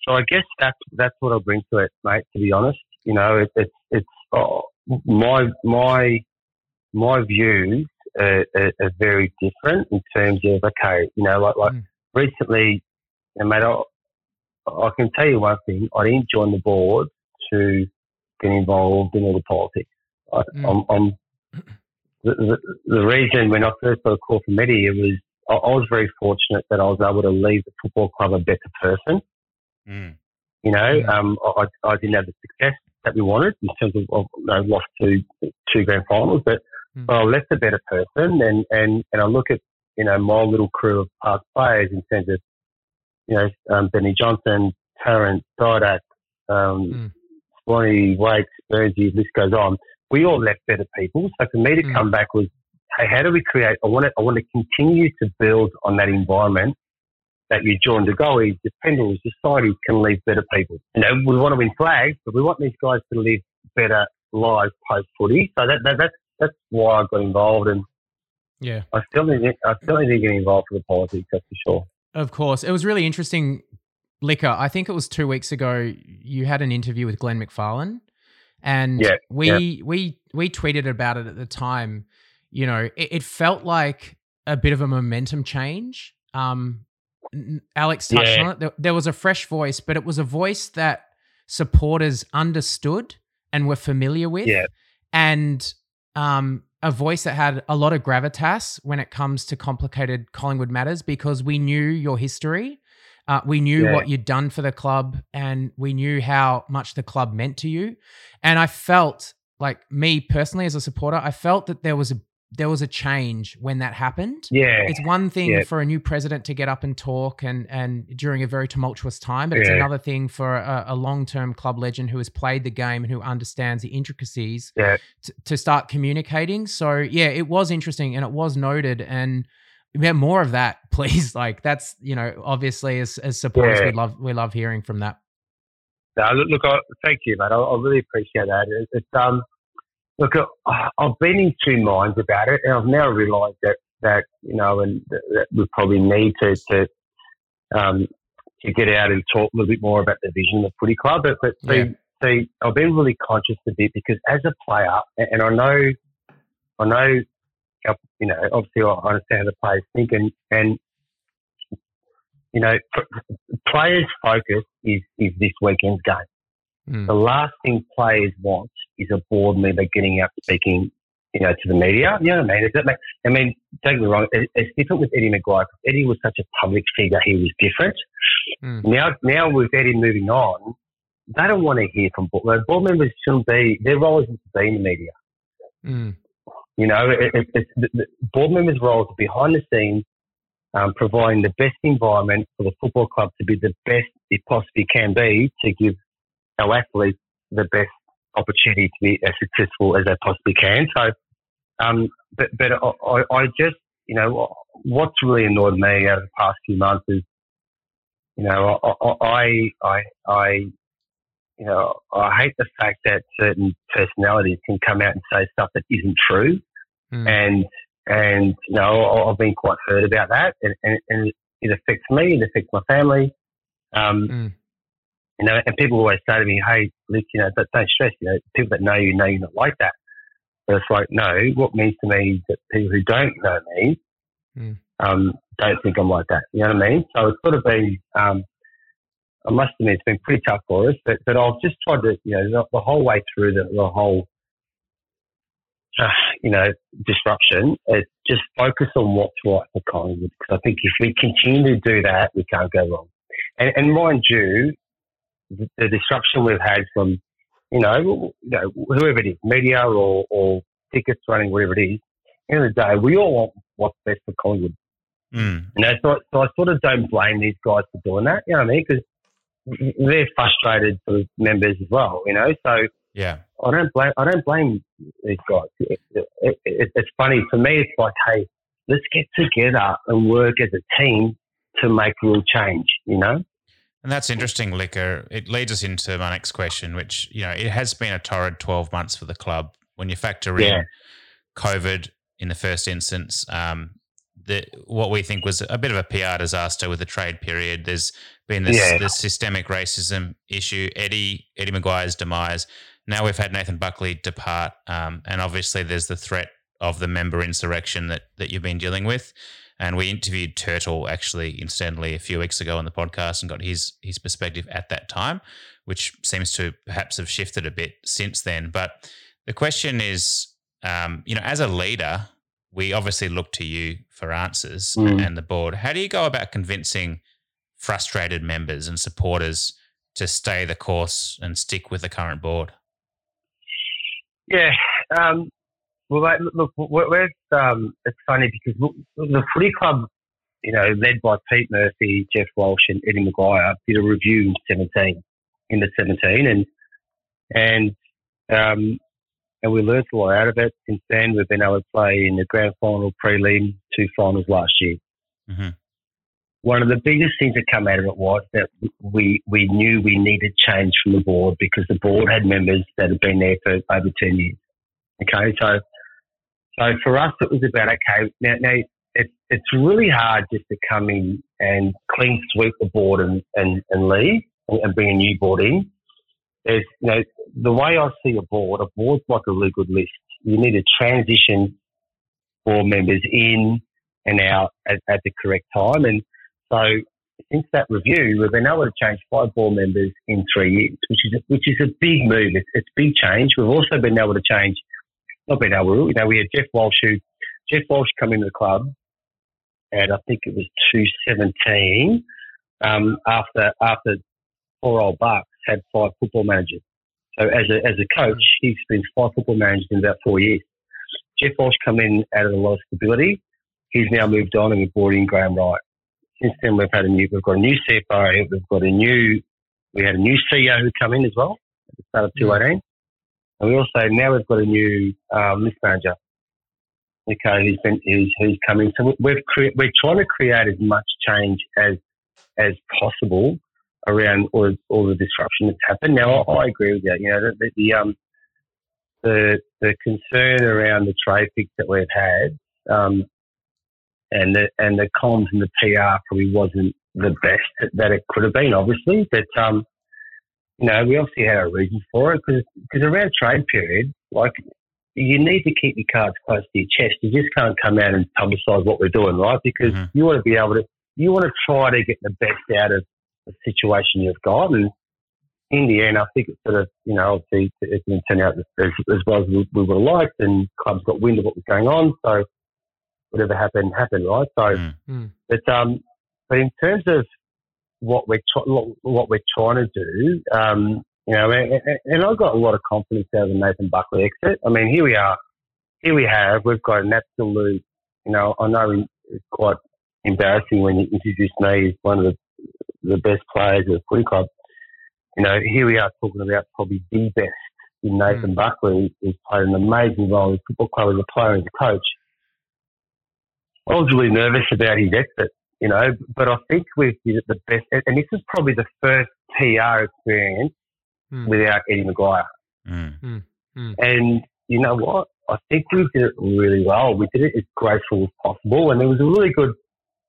so I guess that's that's what I'll bring to it, mate. To be honest, you know, it, it's it's oh, my my my views are, are, are, very different in terms of okay, you know, like like mm. recently, know, mate, I, I can tell you one thing: I didn't join the board to get involved in all the politics. I, mm. I'm, I'm the, the, the, reason when I first got a call from Eddie, it was I, I was very fortunate that I was able to leave the football club a better person. Mm. You know, um, I, I, didn't have the success that we wanted in terms of, of you know, lost two two grand finals, but, mm. but I left a better person, and, and and I look at you know my little crew of past players in terms of you know um, Benny Johnson, Tarrant, Didak, um, mm. Swanee, Wakes, Burnsy, list goes on. We all left better people. So for me to mm. come back was, hey, how do we create? I want to I want to continue to build on that environment that you joined the goalies, the Pendles, society can leave better people. You know, we want to win flags, but we want these guys to live better lives post footy. So that, that that's that's why I got involved, and yeah, I still need I still need to get involved with the politics. That's for sure. Of course, it was really interesting. Liquor, I think it was two weeks ago. You had an interview with Glenn McFarlane, and yeah, we yeah. we we tweeted about it at the time. You know, it, it felt like a bit of a momentum change. Um, Alex touched yeah. on it. There, there was a fresh voice, but it was a voice that supporters understood and were familiar with, yeah. and um, a voice that had a lot of gravitas when it comes to complicated Collingwood matters because we knew your history. Uh, we knew yeah. what you'd done for the club and we knew how much the club meant to you. And I felt like me personally as a supporter, I felt that there was a there was a change when that happened. Yeah. It's one thing yeah. for a new president to get up and talk and and during a very tumultuous time, but it's another thing for a, a long-term club legend who has played the game and who understands the intricacies yeah. t- to start communicating. So, yeah, it was interesting and it was noted and yeah, more of that, please. Like that's, you know, obviously as as supporters we love we love hearing from that. No, look, I, thank you, mate. I, I really appreciate that. It, it's um Look, I've been in two minds about it, and I've now realised that that you know, and that we probably need to to um, to get out and talk a little bit more about the vision of the footy club. But, but yeah. see, see, I've been really conscious a bit because as a player, and I know, I know, you know, obviously I understand how the players think, and and you know, players' focus is is this weekend's game. Mm. The last thing players want is a board member getting out speaking, you know, to the media. You know what I mean? Is that, I mean, don't get me wrong. It's different with Eddie McGuire. Eddie was such a public figure; he was different. Mm. Now, now with Eddie moving on, they don't want to hear from board, members. board members. Shouldn't be their role isn't to be in the media. Mm. You know, it, it, it's the, the board members' role is behind the scenes, um, providing the best environment for the football club to be the best it possibly can be to give our athletes the best opportunity to be as successful as they possibly can. So, um, but, but I, I just, you know, what's really annoyed me over the past few months is, you know, I, I, I, you know, I hate the fact that certain personalities can come out and say stuff that isn't true, mm. and and you know, I've been quite hurt about that, and, and, and it affects me, it affects my family. Um, mm. You know, and people always say to me, "Hey, Luke, you know, don't, don't stress. You know, people that know you know you're not like that." But it's like, no. What means to me is that people who don't know me mm. um, don't think I'm like that. You know what I mean? So it's sort of been, um, I must admit, it's been pretty tough for us. But but I've just tried to, you know, the, the whole way through the, the whole uh, you know, disruption. It's just focus on what's right for Collingwood. Because I think if we continue to do that, we can't go wrong. And, and mind you, the, disruption we've had from, you know, you know, whoever it is, media or, or tickets running, whatever it is, end of the day, we all want what's best for Collingwood. Mm. You know, so, so I sort of don't blame these guys for doing that. You know what I mean? Because they're frustrated for members as well. You know, so yeah, I don't blame I don't blame these guys. It, it, it, it's funny for me. It's like, hey, let's get together and work as a team to make real change. You know. And that's interesting, Liquor. It leads us into my next question, which, you know, it has been a torrid 12 months for the club. When you factor in COVID in the first instance, um, the, what we think was a bit of a PR disaster with the trade period. There's been this, Yeah. this systemic racism issue, Eddie Eddie McGuire's demise. Now we've had Nathan Buckley depart, um, and obviously there's the threat of the member insurrection that that you've been dealing with. And we interviewed Turtle actually incidentally a few weeks ago on the podcast and got his his perspective at that time, which seems to perhaps have shifted a bit since then. But the question is, um, you know, as a leader, we obviously look to you for answers Mm. and the board. How do you go about convincing frustrated members and supporters to stay the course and stick with the current board? Yeah. Um, well, mate, look, we're, um, it's funny because the footy club, you know, led by Pete Murphy, Geoff Walsh, and Eddie McGuire, did a review in 17, in the 17, and and um, and we learned a lot out of it. Since then, we've been able to play in the grand final, prelim, two finals last year. Mm-hmm. One of the biggest things that come out of it was that we we knew we needed change from the board because the board had members that had been there for over ten years. Okay, so so for us it was about okay now now it's it's really hard just to come in and clean sweep the board and and, and leave and, and bring a new board in. There's you know the way I see a board, a board's like a really good list. You need to transition board members in and out at, at the correct time. And so since that review, we've been able to change five board members in three years, which is a, which is a big move. It's, it's big change. We've also been able to change, not been able to, you know, we had Geoff Walsh who, Geoff Walsh come into the club and I think it was 217 um, after, after poor old Bucks had five football managers. So as a, as a coach, he's been five football managers in about four years. Geoff Walsh come in out of a lot of stability. He's now moved on and we've brought in Graham Wright. Since then, we've had a new, we've got a new CFO, we've got a new, we had a new CEO who come in as well at the start of 218. And we also, now we've got a new um, list manager, okay, who's been, who's, in. So we've cre- we're trying to create as much change as, as possible around all, all the disruption that's happened. Now, I, I agree with you. You know, the, the, the um, the the concern around the trade picks that we've had, um, and the and the comms and the PR probably wasn't the best that it could have been, obviously. But um, you know, we obviously had our reasons for it because around trade period, like you need to keep your cards close to your chest. You just can't come out and publicise what we're doing, right? Because mm-hmm. you want to be able to, you want to try to get the best out of the situation you've got. And in the end, I think it sort of, you know, obviously it didn't turn out as, as well as we, we would have liked, and clubs got wind of what was going on. So whatever happened, happened, right? So, mm. mm. but um, but in terms of what we're tr- what we're trying to do, um, you know, and, and I've got a lot of confidence out of the Nathan Buckley exit. I mean, here we are, here we have, we've got an absolute, you know, I know it's quite embarrassing when you introduced me as one of the the best players of the footy club. You know, here we are talking about probably the best in Nathan Buckley, who's played an amazing role in the football club as a player and a coach. I was really nervous about his exit, you know, but I think we did it the best. And and this is probably the first PR experience without Eddie McGuire. And you know what? I think we did it really well. We did it as graceful as possible, and it was a really good.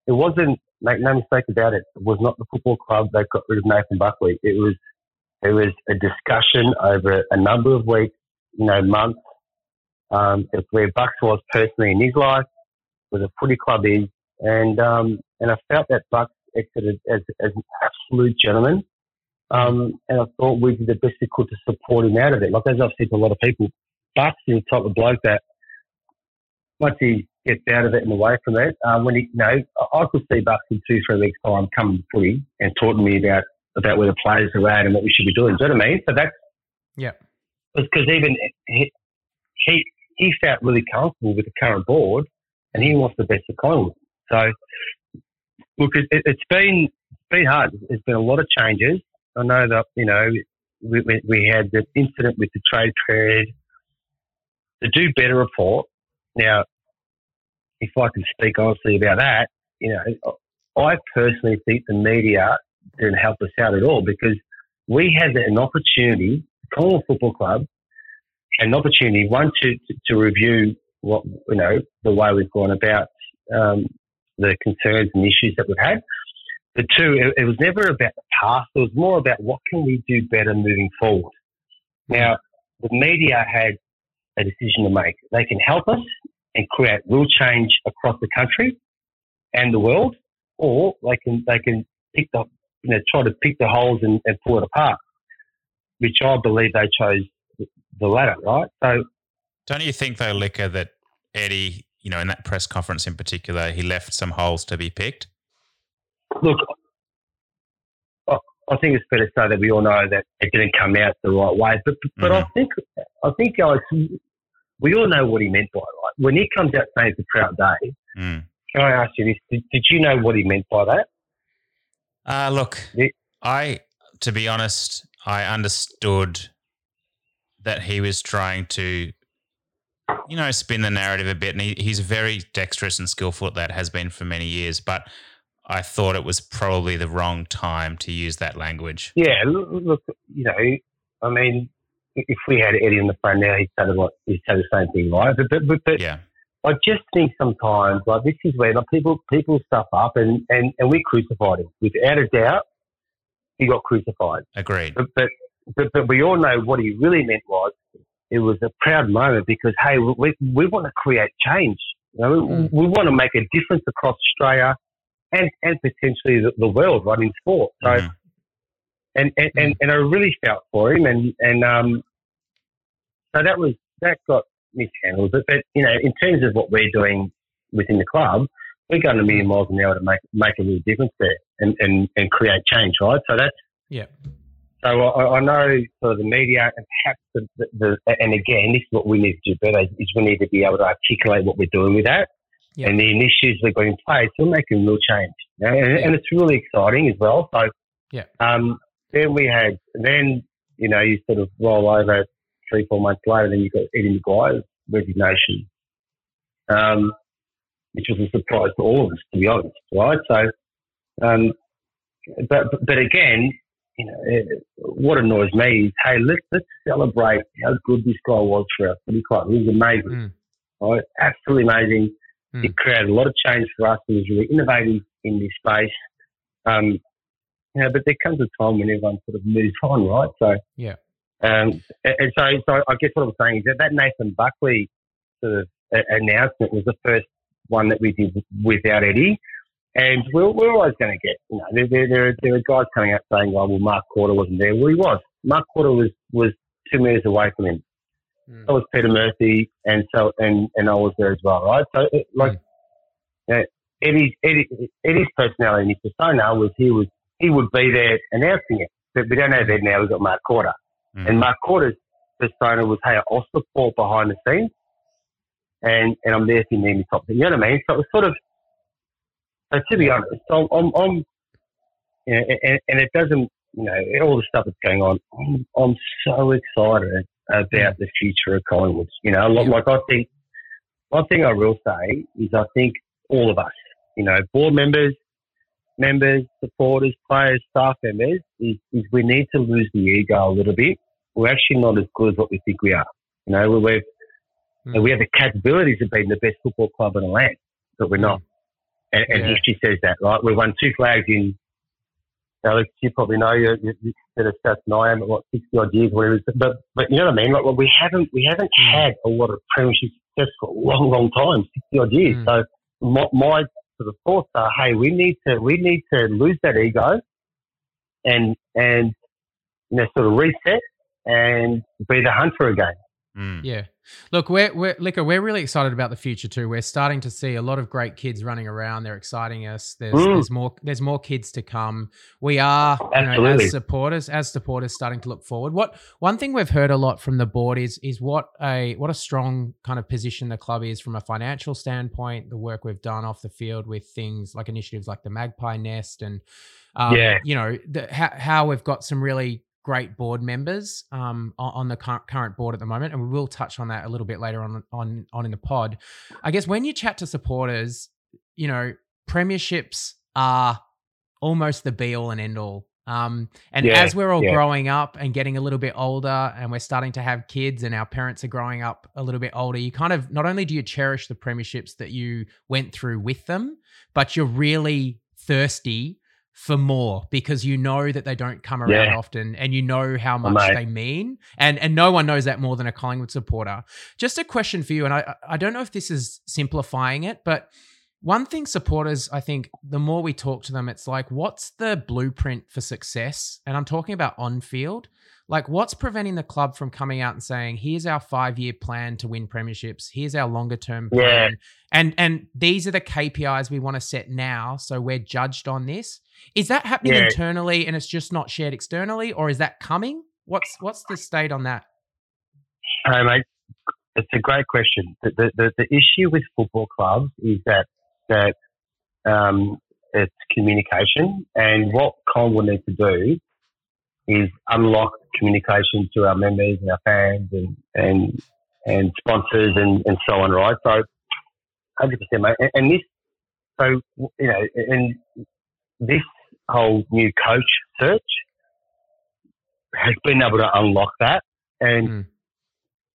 It wasn't make no mistake about it. It was not the football club that got rid of Nathan Buckley. It was it was a discussion over a number of weeks, you know, months, um, of where Bucks was personally in his life, where the footy club is, and um, and I felt that Bucks exited as, as an absolute gentleman. Um, and I thought we did the best we could to support him out of it. Like as I've said to a lot of people, Bucks is the type of bloke that once he gets out of it and away from it, uh, when he, you know, I could see Bucks in two, three weeks' time coming to footy and talking to me about about where the players are at and what we should be doing. Do you know what I mean? So that's Yeah. because even he, he he felt really comfortable with the current board, and he wants the best of Collingwood. So, look, it, it's been been hard. There's been a lot of changes. I know that you know we, we, we had the incident with the trade period. The do better report. Now, if I can speak honestly about that, you know, I personally think the media didn't help us out at all because we had an opportunity, Collingwood Football Club an opportunity, one, to, to, to review what, you know, the way we've gone about um, the concerns and issues that we've had. But two, it, it was never about the past. It was more about what can we do better moving forward. Now, the media had a decision to make. They can help us and create real change across the country and the world, or they can they can pick the you know try to pick the holes and, and pull it apart, which I believe they chose the latter, right? So Don't you think though, Liquor, that Eddie, you know, in that press conference in particular, he left some holes to be picked? look, I, think it's fair to say that we all know that it didn't come out the right way, but but I think I think Alex, we all know what he meant by it. Right? When he comes out saying it's a proud day, Mm. can I ask you this? Did, did you know what he meant by that? Uh, look, I, to be honest, I understood that he was trying to, you know, spin the narrative a bit. And he, he's very dexterous and skillful at that, has been for many years. But I thought it was probably the wrong time to use that language. Yeah, look, you know, I mean, if we had Eddie on the phone now, he'd say, the, he'd say the same thing, right? But, but, but, but yeah. I just think sometimes, like, this is where like, people people stuff up and, and, and we crucified him. Without a doubt, he got crucified. Agreed. But, but, but, but we all know what he really meant was it was a proud moment because, hey, we, we want to create change. You know, we, mm. we want to make a difference across Australia and, and potentially the, the world, right, in sport. So, mm-hmm. and, and, and, mm. and I really felt for him. And, and um, so that was, that got mishandled. But, but, you know, in terms of what we're doing within the club, we're going a million mm. miles an hour to make, make a real difference there and, and, and create change, right? So that's, Yeah. So I, I know for the media and perhaps the, the, the, and again, this is what we need to do better is we need to be able to articulate what we're doing with that Yeah. and the initiatives we've got in place. We're making real change, you know, and, and it's really exciting as well. So Yeah. um, then we had, then you know, you sort of roll over three, four months later, then you've got Eddie McGuire's resignation, um, which was a surprise to all of us, to be honest, right? So, um, but but again, you know, eh, what annoys me is, hey, let's let's celebrate how good this guy was for us. He was amazing, right? Absolutely amazing. He created a lot of change for us. He was really innovative in this space. Um, you know, but there comes a time when everyone sort of moves on, right? So, Yeah. um, and and so, so I guess what I'm saying is that that Nathan Buckley sort of announcement was the first one that we did without Eddie. And we're, we're always going to get, you know, there, there, there, are, there are guys coming out saying, oh, well, Mark Korda wasn't there. Well, he was. Mark Korda was, was two metres away from him. Hmm. So was Peter Murphy, and so and, and I was there as well, right? So, it, like, hmm. know, Eddie's, Eddie, Eddie's personality and his persona was he was he would be there announcing it. But we don't have that now. We've got Mark Korda. Hmm. And Mark Korda's persona was, hey, I'll support behind the scenes and, and I'm there if you need me top. You know what I mean? So it was sort of, so to be honest, I'm, I'm, I'm you know, and, and it doesn't, you know, all the stuff that's going on, I'm, I'm so excited about the future of Collingwood. You know, like, like I think, one thing I will say is I think all of us, you know, board members, members, supporters, players, staff members, is, is we need to lose the ego a little bit. We're actually not as good as what we think we are. You know, we're, Hmm. we have the capabilities of being the best football club in the land, but we're not. And, and Yeah. history says that, right? We won two flags in, Alex, you probably know, you're, you're better stats than I am at what, 60 odd years, whatever. But, but you know what I mean? Like, well, we haven't, we haven't hmm. had a lot of premiership success for a long, long time, 60 odd years. Hmm. So my, my sort of thoughts are, hey, we need to, we need to lose that ego and, and, you know, sort of reset and be the hunter again. Mm. Yeah. Look, we're, we're Liquor, we're really excited about the future too. We're starting to see a lot of great kids running around. They're exciting us. There's Mm. there's more there's more kids to come. We are you know, as supporters, as supporters starting to look forward. What one thing we've heard a lot from the board is is what a what a strong kind of position the club is from a financial standpoint, the work we've done off the field with things like initiatives like the Magpie Nest and um, Yeah. you know, the, how, how we've got some really great board members um, on, the current board at the moment, and we will touch on that a little bit later on on on in the pod. I guess when you chat to supporters, you know, premierships are almost the be all and end all. Um, and Yeah, as we're all yeah. growing up and getting a little bit older, and we're starting to have kids, and our parents are growing up a little bit older, you kind of not only do you cherish the premierships that you went through with them, but you're really thirsty for more because you know that they don't come around Yeah. often and you know how much they mean and and no one knows that more than a Collingwood supporter. Just a question for you and I I don't know if this is simplifying it but one thing supporters I think the more we talk to them it's like what's the blueprint for success? And I'm talking about on field. Like what's preventing the club from coming out and saying here's our 5 year plan to win premierships. Here's our longer term Yeah. plan. And and these are the KPIs we want to set now so we're judged on this. Is that happening Yeah. internally and it's just not shared externally or is that coming? What's what's the state on that? Hey, mate, it's a great question. The, the, the, the issue with football clubs is that that um, it's communication, and what Con will need to do is unlock communication to our members and our fans and and, and sponsors and, and so on. Right, so hundred percent, mate. And, and this, so you know, and this whole new coach search has been able to unlock that and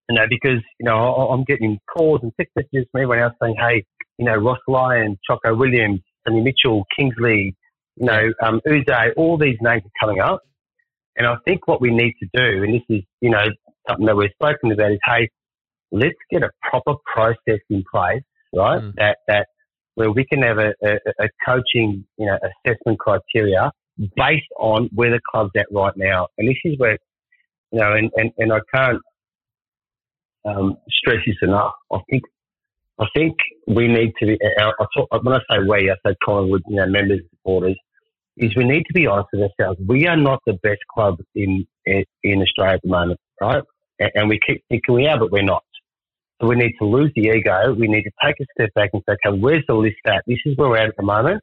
you know, because, you know, I- I'm getting calls and text messages from everyone else saying, hey, you know, Ross Lyon, Choco Williams, Sonny Mitchell, Kingsley, you know, um, Yze, all these names are coming up. And I think what we need to do, and this is, you know, something that we've spoken about is, hey, let's get a proper process in place, right? That, that, where we can have a, a, a coaching, you know, assessment criteria based on where the club's at right now. And this is where, you know, and, and, and I can't, um, stress this enough. I think I think we need to be. I talk, when I say we, I say Collingwood, you know, members, supporters, is we need to be honest with ourselves. We are not the best club in in, in Australia at the moment, right? And, and we keep thinking we are, but we're not. So we need to lose the ego. We need to take a step back and say, okay, where's the list at? This is where we're at at the moment.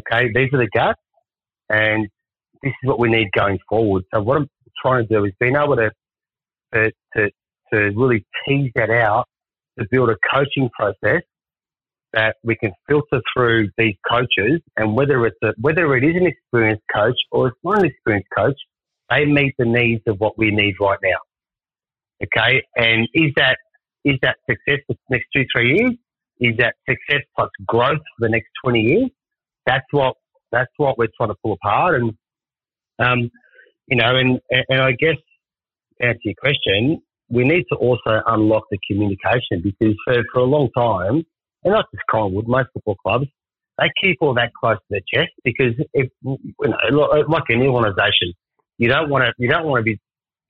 Okay, these are the gaps, and this is what we need going forward. So what I'm trying to do is being able to to, to to really tease that out to build a coaching process that we can filter through these coaches and whether it's a, whether it is an experienced coach or it's not an experienced coach, they meet the needs of what we need right now. Okay, and is that is that success for the next two three years? Is that success plus growth for the next twenty years? That's what that's what we're trying to pull apart, and um, you know, and and I guess to answer your question, we need to also unlock the communication because for, for a long time, and not just Collingwood, most football clubs, they keep all that close to their chest because if you know, like any organisation, you don't want to you don't want to be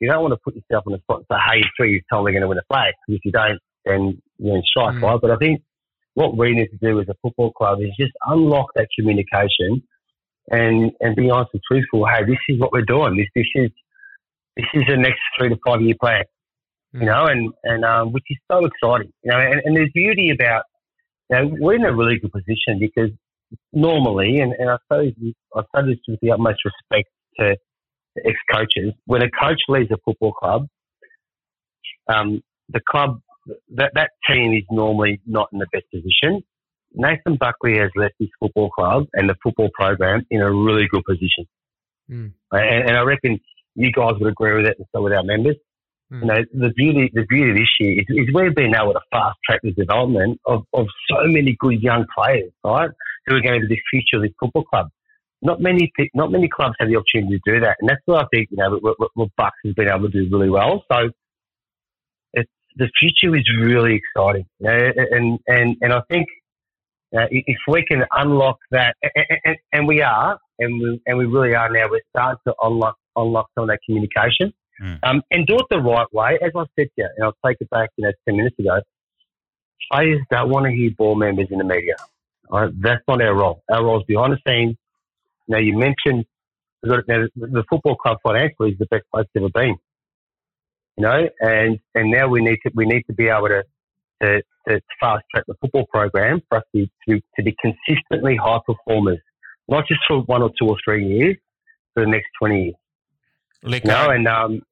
you don't want to put yourself in a spot and say, hey, three years' time we're going to win a flag. Because if you don't, then you're in strife, Mm. right? But I think what we need to do as a football club is just unlock that communication and and be honest and truthful. Hey, this is what we're doing. This this is this is the next three to five year plan. You know, and and um, which is so exciting. You know, and, and there's beauty about you know we're in a really good position because normally, and, and I suppose I say this with the utmost respect to ex coaches, when a coach leaves a football club, um, the club that that team is normally not in the best position. Nathan Buckley has left his football club and the football program in a really good position. Mm. And, and I reckon you guys would agree with it and so with our members. You know, the beauty the beauty of this year is, is we've been able to fast track the development of, of so many good young players, right? Who are going to be the future of this football club. Not many, not many clubs have the opportunity to do that, and that's what I think you know what, what, what Bucks has been able to do really well. So it's the future is really exciting, you know, and and and I think uh, if we can unlock that, and, and, and we are, and we and we really are now. We're starting to unlock unlock some of that communication. Mm. Um, and do it the right way. As I said to you, and I'll take it back, you know, 10 minutes ago, players don't want to hear ball members in the media. Right? That's not our role. Our role is behind the scenes. Now, you mentioned now, the football club financially is the best place it's ever been. You know, and and now we need to we need to be able to to, to fast track the football program for us to, to, to be consistently high performers, not just for one or two or three years, for the next 20 years. No, I- and um,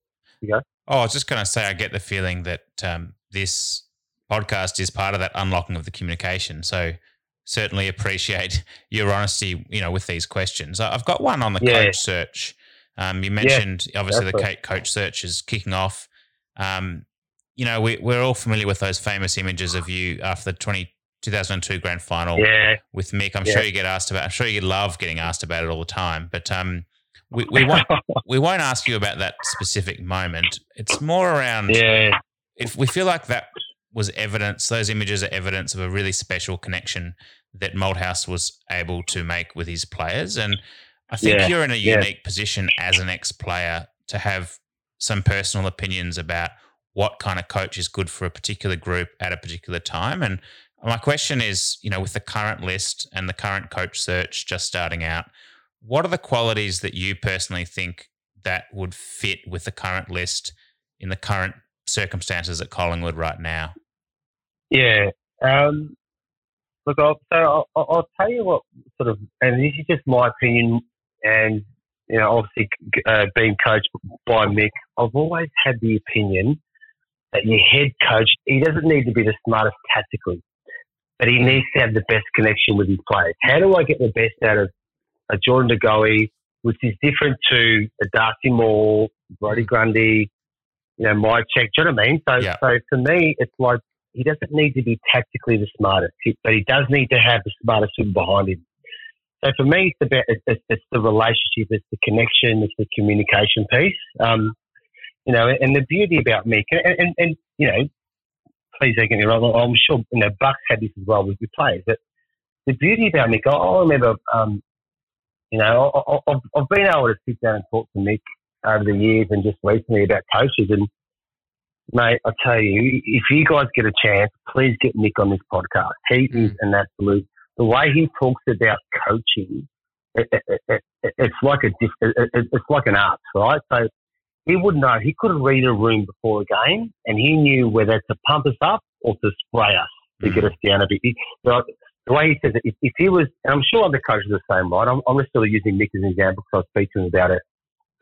you go. Oh, I was just going to say, I get the feeling that um, this podcast is part of that unlocking of the communication. So certainly appreciate your honesty, you know, with these questions. I've got one on the Yeah. coach search. Um, you mentioned obviously the coach search is kicking off. Um, you know, we, we're all familiar with those famous images of you after the 20, 2002 grand final Yeah. with Mick. I'm Yeah. sure you get asked about. I'm sure you love getting asked about it all the time. But um, we, we won't we won't ask you about that specific moment. It's more around Yeah. if we feel like that was evidence. Those images are evidence of a really special connection that Malthouse was able to make with his players, and I think Yeah. you're in a Yeah. unique position as an ex-player to have some personal opinions about what kind of coach is good for a particular group at a particular time. And my question is, you know, with the current list and the current coach search just starting out, what are the qualities that you personally think that would fit with the current list in the current circumstances at Collingwood right now? Yeah. Um, look, I'll, so I'll, I'll tell you what sort of, and this is just my opinion, and you know, obviously uh, being coached by Mick, I've always had the opinion that your head coach, he doesn't need to be the smartest tactically, but he needs to have the best connection with his players. How do I get the best out of a Jordan DeGoey, which is different to a Darcy Moore, Brody Grundy, you know, my check. Do you know what I mean? So, so for me, it's like he doesn't need to be tactically the smartest, but he does need to have the smartest people behind him. So for me, it's about it's, it's, the relationship, it's the connection, it's the communication piece. Um, you know, and the beauty about Mick, and, and, and you know, please don't get me wrong, I'm sure you know Bucks had this as well with your players, but the beauty about Mick, I, I remember, um, you know, I, I, I've, I've been able to sit down and talk to Mick over the years and just recently about coaches. And mate, I tell you, if you guys get a chance, please get Mick on this podcast. He mm. is an absolute. The way he talks about coaching, it, it, it, it, it's like a it, it, it's like an art, right? So he would know. He could read a room before a game, and he knew whether to pump us up or to spray us to mm. get us down a bit. The way he says it, if, if he was, and I'm sure other coaches are the same, right? I'm, I'm just sort of using Mick as an example because I speak to him about it.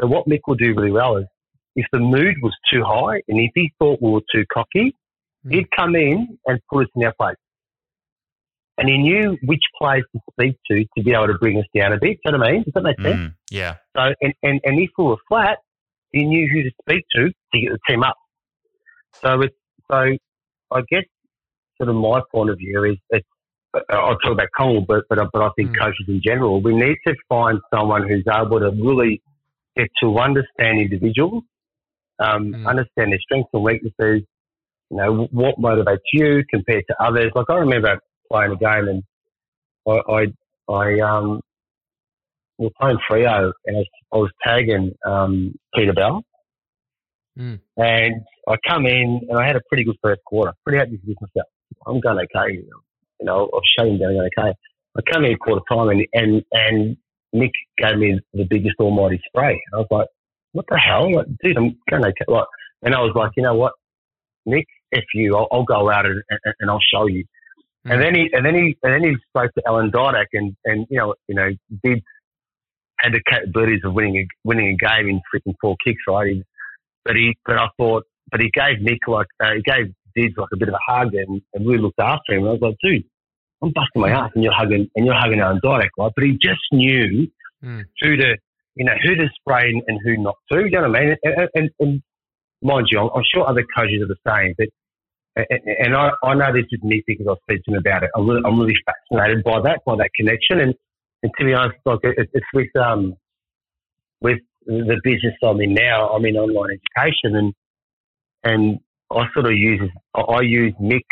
So what Mick will do really well is if the mood was too high and if he thought we were too cocky, he'd come in and put us in our place. And he knew which players to speak to to be able to bring us down a bit. Do you know what I mean? Does that make sense? Mm, yeah. So, and, and, and if we were flat, he knew who to speak to to get the team up. So it's, so I guess sort of my point of view is it's, I'll talk about Collingwood, but, but, but I think coaches in general, we need to find someone who's able to really get to understand individuals, um, understand their strengths and weaknesses, you know, what motivates you compared to others. Like I remember playing a game and I, I, I um, we were playing Freo and I was, I was tagging um, Peter Bell. Mm. And I come in and I had a pretty good first quarter. Pretty happy with myself. I'm going okay. You know, I've shown him going okay. I come in quarter time and, and, and Mick gave me the biggest almighty spray. I was like, what the hell? Like, dude, I'm going okay. Like, and I was like, you know what, Mick, if you, I'll, I'll go out and, and, and I'll show you. And then he, and then he, and then he spoke to Alan Didak and, and, you know, you know, did, had the capabilities of winning a, winning a game in freaking four kicks, right? But he, but I thought, but he gave Mick like, uh, he gave Dids like a bit of a hug and, and really looked after him. And I was like, dude, I'm busting my ass and you're hugging, and you're hugging Alan Didak, right? But he just knew who to, you know, who to spray and, and who not to. You know what I mean? And, and, and mind you, I'm, sure other coaches are the same, but and, I, I know this is Mick because I speak to him about it. I'm really, I'm really fascinated by that, by that connection. And, and to be honest, like it, it's with um with the business I'm in now. I'm in online education, and and I sort of use I I use Mick's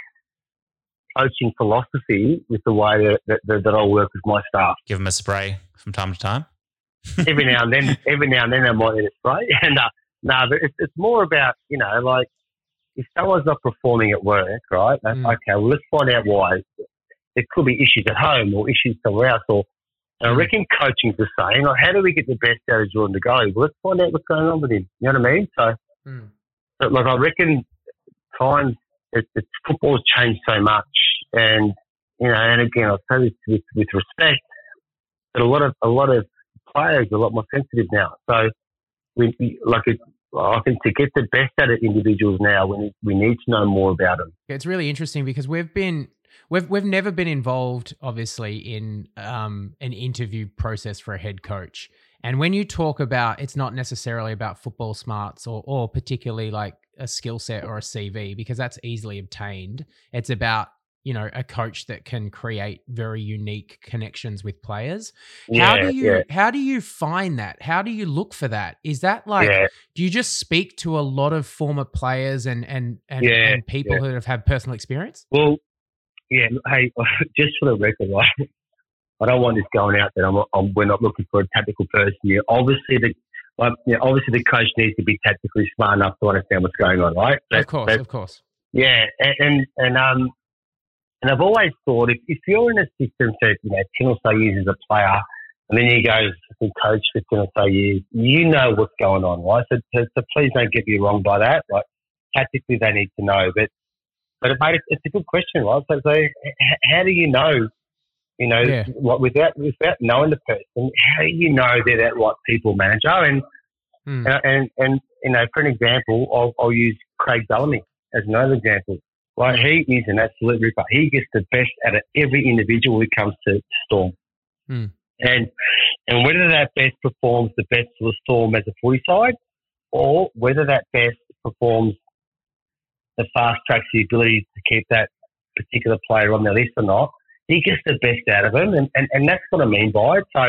coaching philosophy with the way that, that, that, I work with my staff. Give them a spray from time to time. every now and then, every now and then I might need a spray, and uh, no, but it's, it's more about you know like if someone's not performing at work, right? Mm. Okay, well let's find out why. There could be issues at home or issues somewhere else, or and Mm. I reckon coaching's the same. Like, how do we get the best out of Jordan DeGoey? Well, let's find out what's going on with him. You know what I mean? So, Mm. but like I reckon times it, it's football's changed so much, and you know, and again, I'll say this with, with respect, but a lot of a lot of players are a lot more sensitive now. So, we like it, I think to get the best out of individuals now, we need, we need to know more about them. It's really interesting because we've been we've we've never been involved, obviously, in um, an interview process for a head coach. And when you talk about, it's not necessarily about football smarts or or particularly like a skill set or a CV because that's easily obtained. It's about you know a coach that can create very unique connections with players. how do you yeah. how do you find that? How do you look for that? Is that like Yeah. do you just speak to a lot of former players and and and, Yeah, and people yeah. who have had personal experience? Well, yeah. Hey, just for the record, right? I don't want this going out that I'm, I'm we're not looking for a tactical person here. Obviously, the like, you know, obviously the coach needs to be tactically smart enough to understand what's going on, right? of course, of course. Yeah, and, and and um, and I've always thought if, if you're in a system that you know ten or so years as a player, and then you go and coach for ten or so years, you know what's going on, right? So, so, so please don't get me wrong by that. Like tactically, they need to know, but but mate, it's, it's a good question, right? So, so how do you know? You know, Yeah. what without without knowing the person, how do you know they're that right people manager? And Hmm. and, and, and you know, for an example, I'll, I'll use Craig Bellamy as another example. Like he is an absolute ripper. He gets the best out of every individual who comes to Storm. Hmm. And and whether that best performs the best for the Storm as a footy side, or whether that best performs the fast tracks the ability to keep that particular player on their list or not, he gets the best out of him, and, and, and that's what I mean by it. So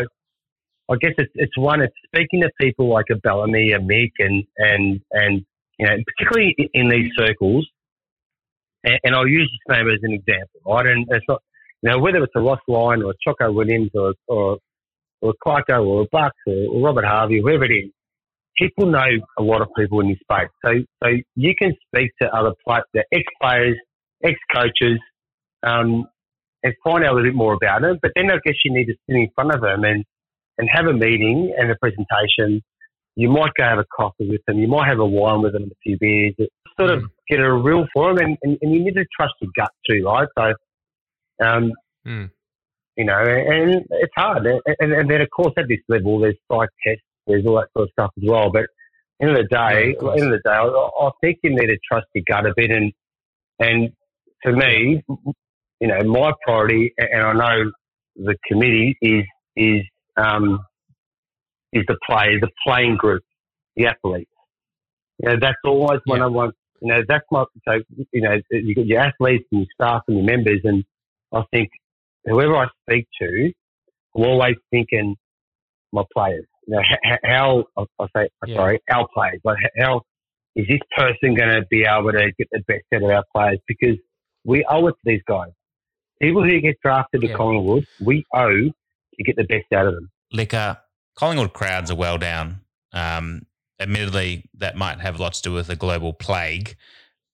I guess it's it's one, it's speaking to people like a Bellamy, a Mick, and and and you know, particularly in these circles. And, and I'll use his name as an example, right? And it's not, you know, whether it's a Ross Lyon or a Choco Williams or or or a Clarko or a Bucks or, or Robert Harvey, whoever it is, people know a lot of people in this space. So so you can speak to other players, ex players, ex coaches, um, and find out a little bit more about them. But then I guess you need to sit in front of them and and have a meeting and a presentation. You might go have a coffee with them. You might have a wine with them and a few beers. Sort of get a real for them, and, and, and you need to trust your gut too, right? So, um, Mm. you know, and it's hard. And, and, and then, of course, at this level, there's psych tests, there's all that sort of stuff as well. But end of the day, Yeah, of end of the day, I, I think you need to trust your gut a bit. And and for me, you know, my priority, and I know the committee is is um, is the play, the playing group, the athletes. You know, that's always one I want. You know, that's my so you know you got your athletes and your staff and your members, and I think whoever I speak to, I'm always thinking my players. You know, h- how I say Yeah. sorry, our players. Like h- how is this person going to be able to get the best out of our players? Because we owe it to these guys. People who get drafted to Yeah. Collingwood, we owe to get the best out of them. Liquor, Collingwood crowds are well down. Um, admittedly, that might have lots to do with the global plague.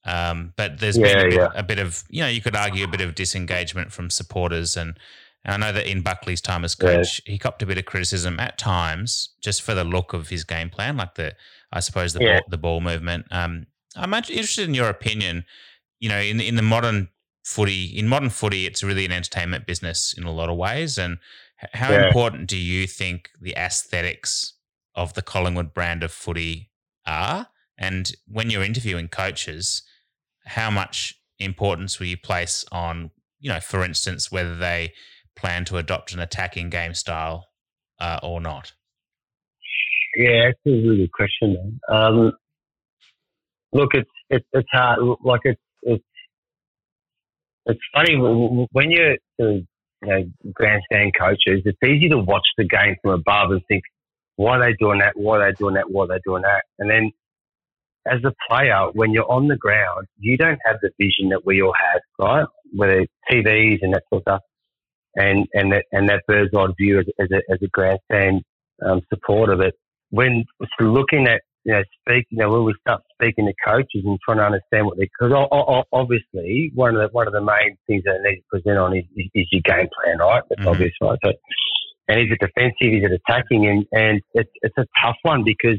Um, but there's been a bit, yeah. a bit of, you know, you could argue a bit of disengagement from supporters. And, and I know that in Buckley's time as Yeah. coach, he copped a bit of criticism at times just for the look of his game plan, like the, I suppose, the, Yeah. ball, the ball movement. Um, I'm interested in your opinion. You know, in in the modern footy, in modern footy, it's really an entertainment business in a lot of ways. And how Yeah. important do you think the aesthetics of the Collingwood brand of footy are? And when you're interviewing coaches, how much importance will you place on, you know, for instance, whether they plan to adopt an attacking game style uh, or not? Yeah, that's a really good question. Um, look, it's it's it's hard. Like it's it's it's funny when you're you know grandstand coaches. It's easy to watch the game from above and think, why are they doing that? Why are they doing that? Why are they doing that? And then as a player, when you're on the ground, you don't have the vision that we all have, right? Whether it's TVs and that sort of stuff, and and that and that bird's eye view as, as a as a grandstand um, support of it. When looking at you know, speak, you know, when we start speaking to coaches and trying to understand what they, because obviously one of the one of the main things that they need to present on is, is, is your game plan, right? That's mm-hmm. obvious, right? So, and is it defensive? Is it attacking? And and it's it's a tough one because,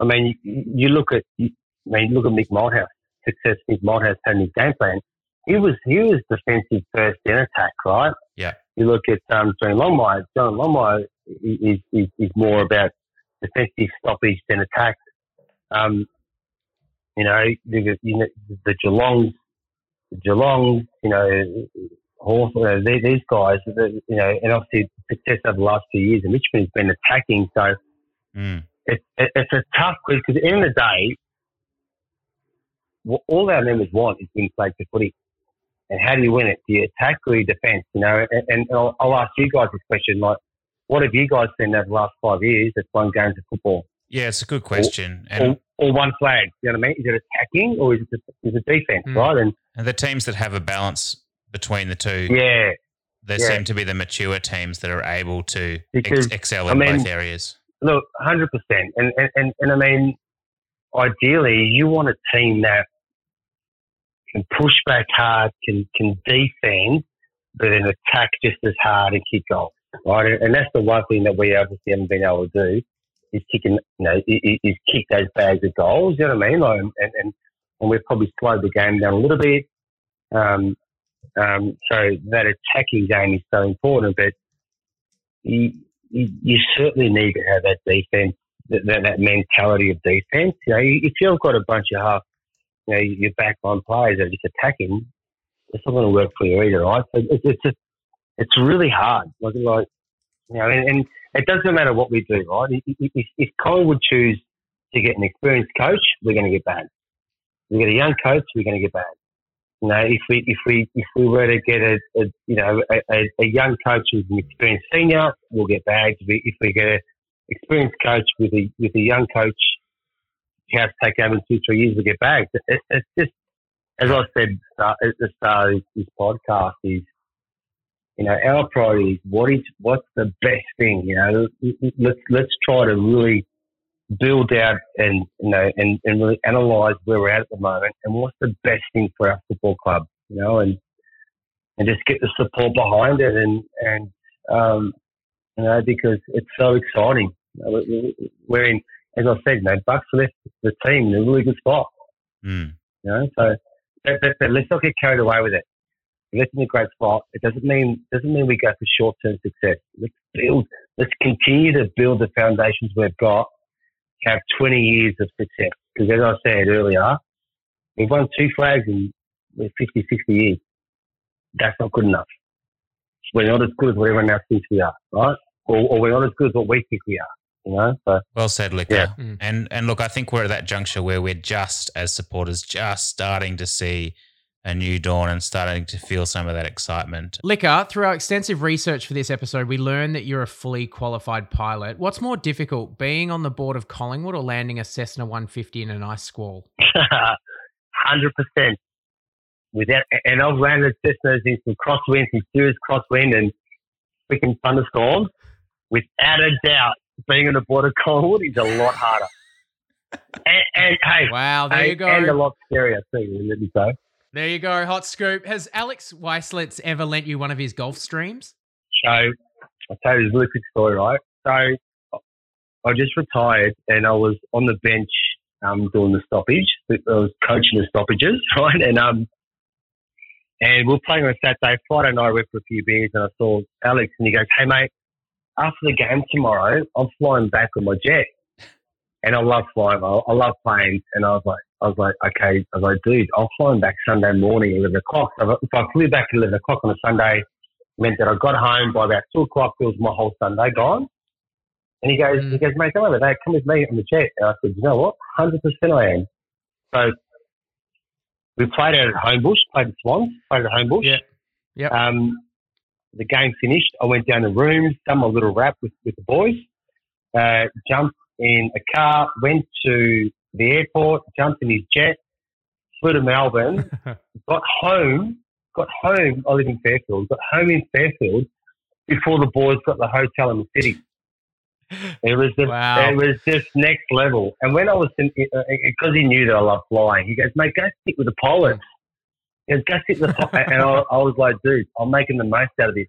I mean, you, you look at, you, I mean, look at Mick Malthouse, success Mick Malthouse had in his game plan. He was he was defensive first, then attack, right? Yeah. You look at um, John Longmire. John Longmire is, is, is more about defensive stoppage than attack. Um, you know, the, you know, the Geelong, the Geelong, you know, Hawthorn, these guys, you know, and obviously success over the last few years, and Richmond has been attacking. So mm. it, it, it's a tough quiz because at the end of the day, what all our members want is win played to footy. And how do you win it? Do you attack or you defence? You know, and, and I'll, I'll, ask you guys this question: like, what have you guys seen over the last five years that's won games of football? Yeah, it's a good question. Or, and, or, or one flag. You know what I mean? Is it attacking or is it, is it defence? Mm. Right? And, and the teams that have a balance between the two, yeah, There yeah. seem to be the mature teams that are able to because, ex- excel in I mean, both areas. Look, hundred percent, and, and and and I mean, ideally, you want a team that can push back hard, can can defend, but then attack just as hard and kick goals. Right, and that's the one thing that we obviously haven't been able to do is kicking, you know, is, is kick those bags of goals. You know what I mean? Like, and, and and we've probably slowed the game down a little bit. Um, um, so that attacking game is so important, but you, you, certainly need to have that defense, that, that, mentality of defense. You know, if you've got a bunch of half you know, your backline players that are just attacking, it's not going to work for you either, right? So it's it's just, it's really hard. Like, like you know, and, and, it doesn't matter what we do, right? If, if Collingwood choose to get an experienced coach, we're going to get bad. We get a young coach, we're going to get bad. You know, if we if we if we were to get a, a you know a, a, young coach who's an experienced senior, we'll get bad. If we, if we get an experienced coach with a with a young coach you have to take over in two, three years to get back. It, it's just, as I said at the start of this podcast, is you know our priority is what is what's the best thing. You know, let's let's try to really build out and you know and, and really analyze where we're at at the moment and what's the best thing for our football club. You know, and and just get the support behind it and and um, you know because it's so exciting. We're in as I said, man, Bucks left the team in a really good spot. Mm. You know, so but, but, but let's not get carried away with it. We're in a great spot. It doesn't mean doesn't mean we go for short term success. Let's build. Let's continue to build the foundations we've got. Have 20 years of success. Because as I said earlier, we've won two flags in 50, 60 years. That's not good enough. We're not as good as what everyone else thinks we are, right? Or, or we're not as good as what we think we are. You know, so well said, Licker. Yeah. Mm. And and look, I think we're at that juncture where we're just as supporters, just starting to see a new dawn and starting to feel some of that excitement. Licker, through our extensive research for this episode, we learned that you're a fully qualified pilot. What's more difficult, being on the board of Collingwood or landing a Cessna 150 in an ice squall? Hundred percent. Without, and I've landed Cessnas in some crosswinds, some serious crosswind, and freaking thunderstorms. Without a doubt, being on the board of Collingwood is a lot harder. and, and hey, wow, there hey, you go, and a lot scarier too. Let me say. There you go, hot scoop. Has Alex Waislitz ever lent you one of his Gulfstreams? So I'll tell you this really quick story, right? So I just retired and I was on the bench um, doing the stoppage. I was coaching the stoppages, right? And um, and we are playing on Saturday. Friday night, I went for a few beers and I saw Alex and he goes, "Hey mate, after the game tomorrow, I'm flying back on my jet. And I love flying. I, I love planes. And I was like, I was like, okay. I was like, dude, I'll fly back Sunday morning at 11 o'clock. So if I flew back at 11 o'clock on a Sunday, meant that I got home by about 2 o'clock. It was my whole Sunday gone. And he goes, mm. he goes, mate, don't worry about. Come with me on the jet. And I said, you know what? 100% I am. So we played out at Homebush, played at Swans, played at Homebush. Yeah. Yeah. Um, the game finished, I went down the rooms, done my little rap with, with the boys, uh, jumped in a car, went to the airport, jumped in his jet, flew to Melbourne, got home, got home. I live in Fairfield, got home in Fairfield before the boys got the hotel in the city. It was just, Wow. it was just next level. And when I was, because uh, uh, he knew that I loved flying, he goes, mate, go sit with the pilots. He goes, go sit with the. And I, I was like, dude, I'm making the most out of this.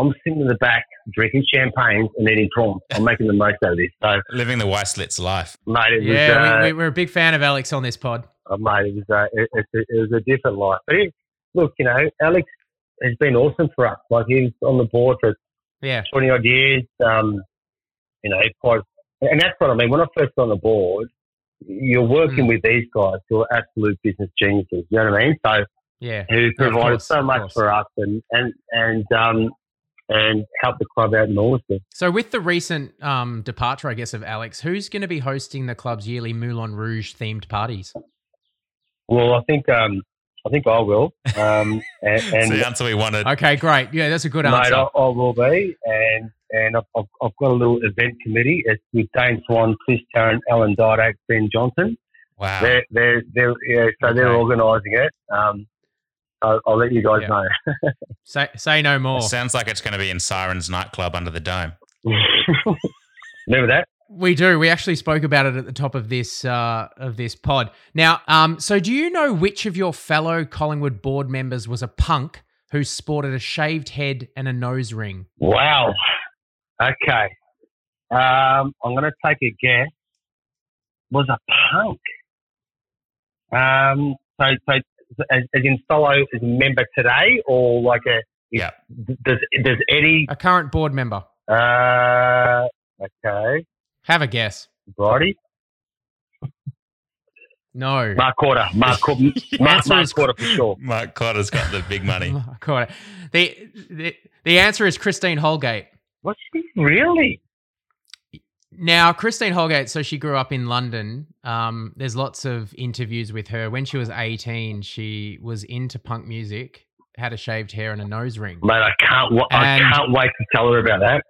I'm sitting in the back drinking champagne and eating prawns. I'm making the most out of this. So, Living the Waislitz life. mate, it Yeah, was, uh, we, we, we're a big fan of Alex on this pod. uh, mate, it was, uh, it, it, it was a different life. But it, look, you know, Alex has been awesome for us. Like he was on the board for Yeah. 20 odd years. Um, you know, quite, and that's what I mean. When I first got on the board, you're working Mm. with these guys who are absolute business geniuses. You know what I mean? So Yeah. who Yeah, provided course, so much for us and and and um and help the club out enormously. So, with the recent um, departure, I guess, of Alex, who's going to be hosting the club's yearly Moulin Rouge themed parties? Well, I think um I think I will. Um, and, and the answer we wanted. Okay, great. Yeah, that's a good Mate, answer. I, I will be, and and I've, I've, I've got a little event committee. It's with Dane Swan, Chris Tarrant, Alan Didak, Ben Johnson. Wow. They're they're, they're yeah, so they're organising it. Um, I'll, I'll let you guys Yeah. know. Say, say no more. It sounds like it's going to be in Sirens nightclub under the dome. Remember that? We do. We actually spoke about it at the top of this uh, of this pod. Now, um, so do you know which of your fellow Collingwood board members was a punk who sported a shaved head and a nose ring? Wow. Okay. Um, I'm going to take a guess. Was a punk. Um, so, so as, as in fellow as a member today, or like a yeah. Does does Eddie A current board member. Uh, okay. Have a guess. Brody? No. Mark Korda. Mark, Qu- Mark, Answer Mark is- Korda for sure. Mark Korda's got the big money. I caught. The, the the answer is Christine Holgate. What's she really? Now, Christine Holgate, so she grew up in London. Um, there's lots of interviews with her. When she was 18, she was into punk music, had a shaved hair and a nose ring. Mate, I can't. wa- I can't wait to tell her about that.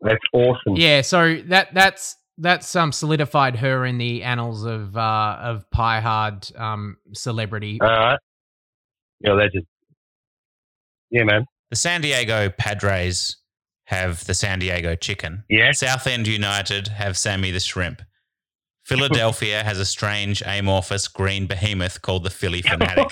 That's awesome. Yeah, so that that's that's um solidified her in the annals of uh of pie hard um celebrity. All right. Yeah, legend. Yeah, man. The San Diego Padres have the San Diego chicken. Yeah. Southend United have Sammy the shrimp. Philadelphia has a strange amorphous green behemoth called the Phillie Phanatic.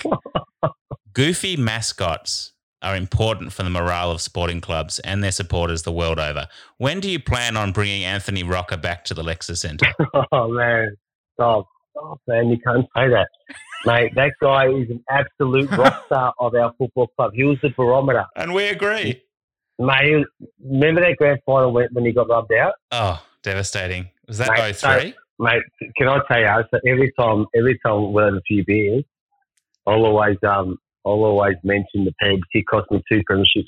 Goofy mascots are important for the morale of sporting clubs and their supporters the world over. When do you plan on bringing Anthony Rocker back to the Lexus Centre? oh man, stop, stop, man! You can't say that, mate. That guy is an absolute rock star of our football club. He was the barometer, and we agree, mate. he Remember that grand final when, when he got rubbed out? Oh, devastating. Was that Mate, 03? so- mate, can I tell you? So every time, every time we'll have a few beers, I'll always, um, I'll always mention the Pegs. He cost me two premierships.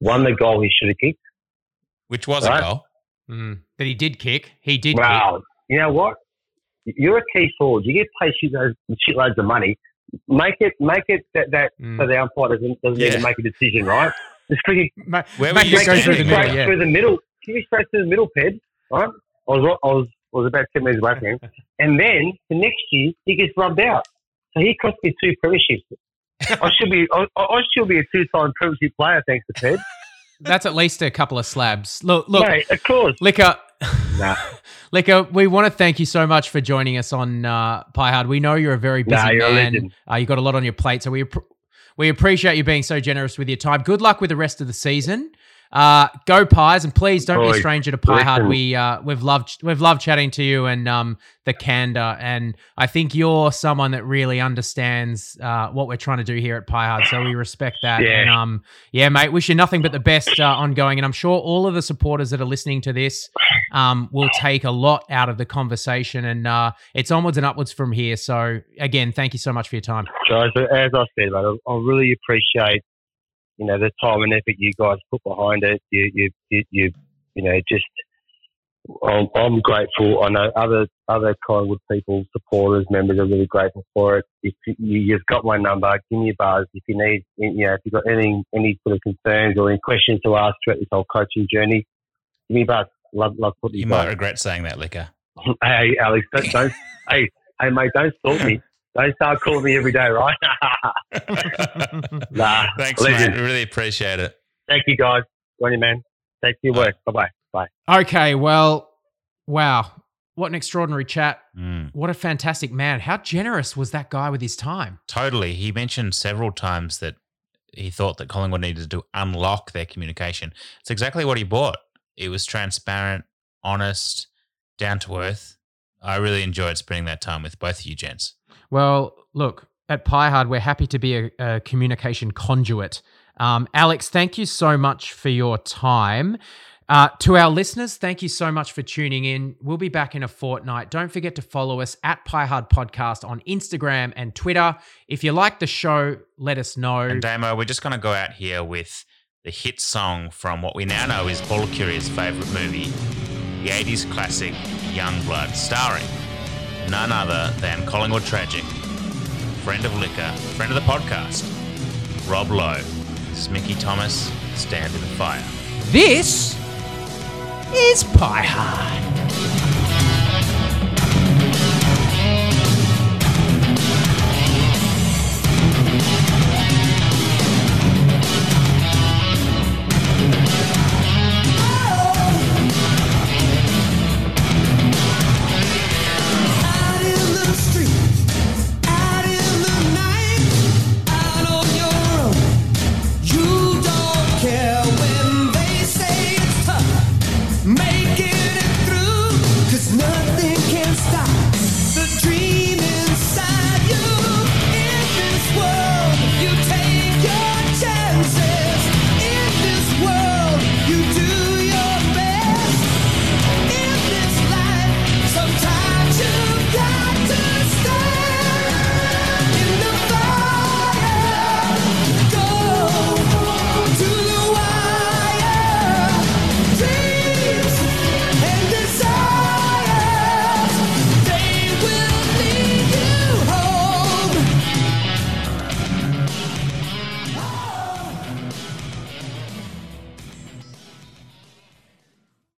One, the goal he should have kicked. Which was Right. a goal. Mm, that he did kick. He did Wow. You know what? You're a key forward. You get paid shitloads, shitloads of money. Make it, make it that, that Mm. so the umpire doesn't, doesn't need Yeah. to make a decision, right? Just freaking kick. Ma- Where make were you it go through the middle, straight yeah. through the middle. Give me straight through the middle, Ped. Right? I was, I was, I was about 10 metres away from him. And then the next year, he gets rubbed out. So he cost me two premierships. I should be, I, I should be a two-time premiership player, thanks to Ped. That's at least a couple of slabs. Look, look, Mate, of course. Liquor. Nah. Liquor, we want to thank you so much for joining us on uh, Pie Hard. We know you're a very busy Nah, you're man. legend. Uh, you've got a lot on your plate, so we appr- we appreciate you being so generous with your time. Good luck with the rest of the season. Uh, go Pies, and please don't be a stranger to Pie Hard. We uh, we've loved we've loved chatting to you and um, the candor, and I think you're someone that really understands uh, what we're trying to do here at Pie Hard. So we respect that. Yeah. And um, yeah, mate, wish you nothing but the best uh, ongoing, and I'm sure all of the supporters that are listening to this um, will take a lot out of the conversation, and uh, it's onwards and upwards from here. So again, thank you so much for your time. Guys, as I said, mate, I, I really appreciate you know the time and effort you guys put behind it. You you you, you, you know just I'm, I'm grateful. I know other other Collingwood people, supporters, members are really grateful for it. If you, you've got my number, give me a buzz. If you need, you know, if you've got any any sort of concerns or any questions to ask throughout this whole coaching journey, give me a buzz. Love love putting You you might regret saying that, Liquor. Hey, Alex, don't, don't hey, hey, mate, don't stalk me. Don't start calling me every day, right? nah, Thanks, legend. mate. We really appreciate it. Thank you, guys. Go on, you man. Take your work. Bye bye. Bye. Okay, well, wow. What an extraordinary chat. Mm. What a fantastic man. How generous was that guy with his time? Totally. He mentioned several times that he thought that Collingwood needed to unlock their communication. It's exactly what he bought. It was transparent, honest, down to earth. I really enjoyed spending that time with both of you gents. Well, look, at Piehard, we're happy to be a, a communication conduit. Um, Alex, thank you so much for your time. Uh, to our listeners, thank you so much for tuning in. We'll be back in a fortnight. Don't forget to follow us at Piehard Podcast on Instagram and Twitter. If you like the show, let us know. And Damo, we're just going to go out here with the hit song from what we now know is Paul Licuria's favourite movie, the 80s classic Youngblood, starring none other than Collingwood Tragic, friend of liquor, friend of the podcast, Rob Lowe. This is Mickey Thomas, Stand in the Fire. This is Pie Hard.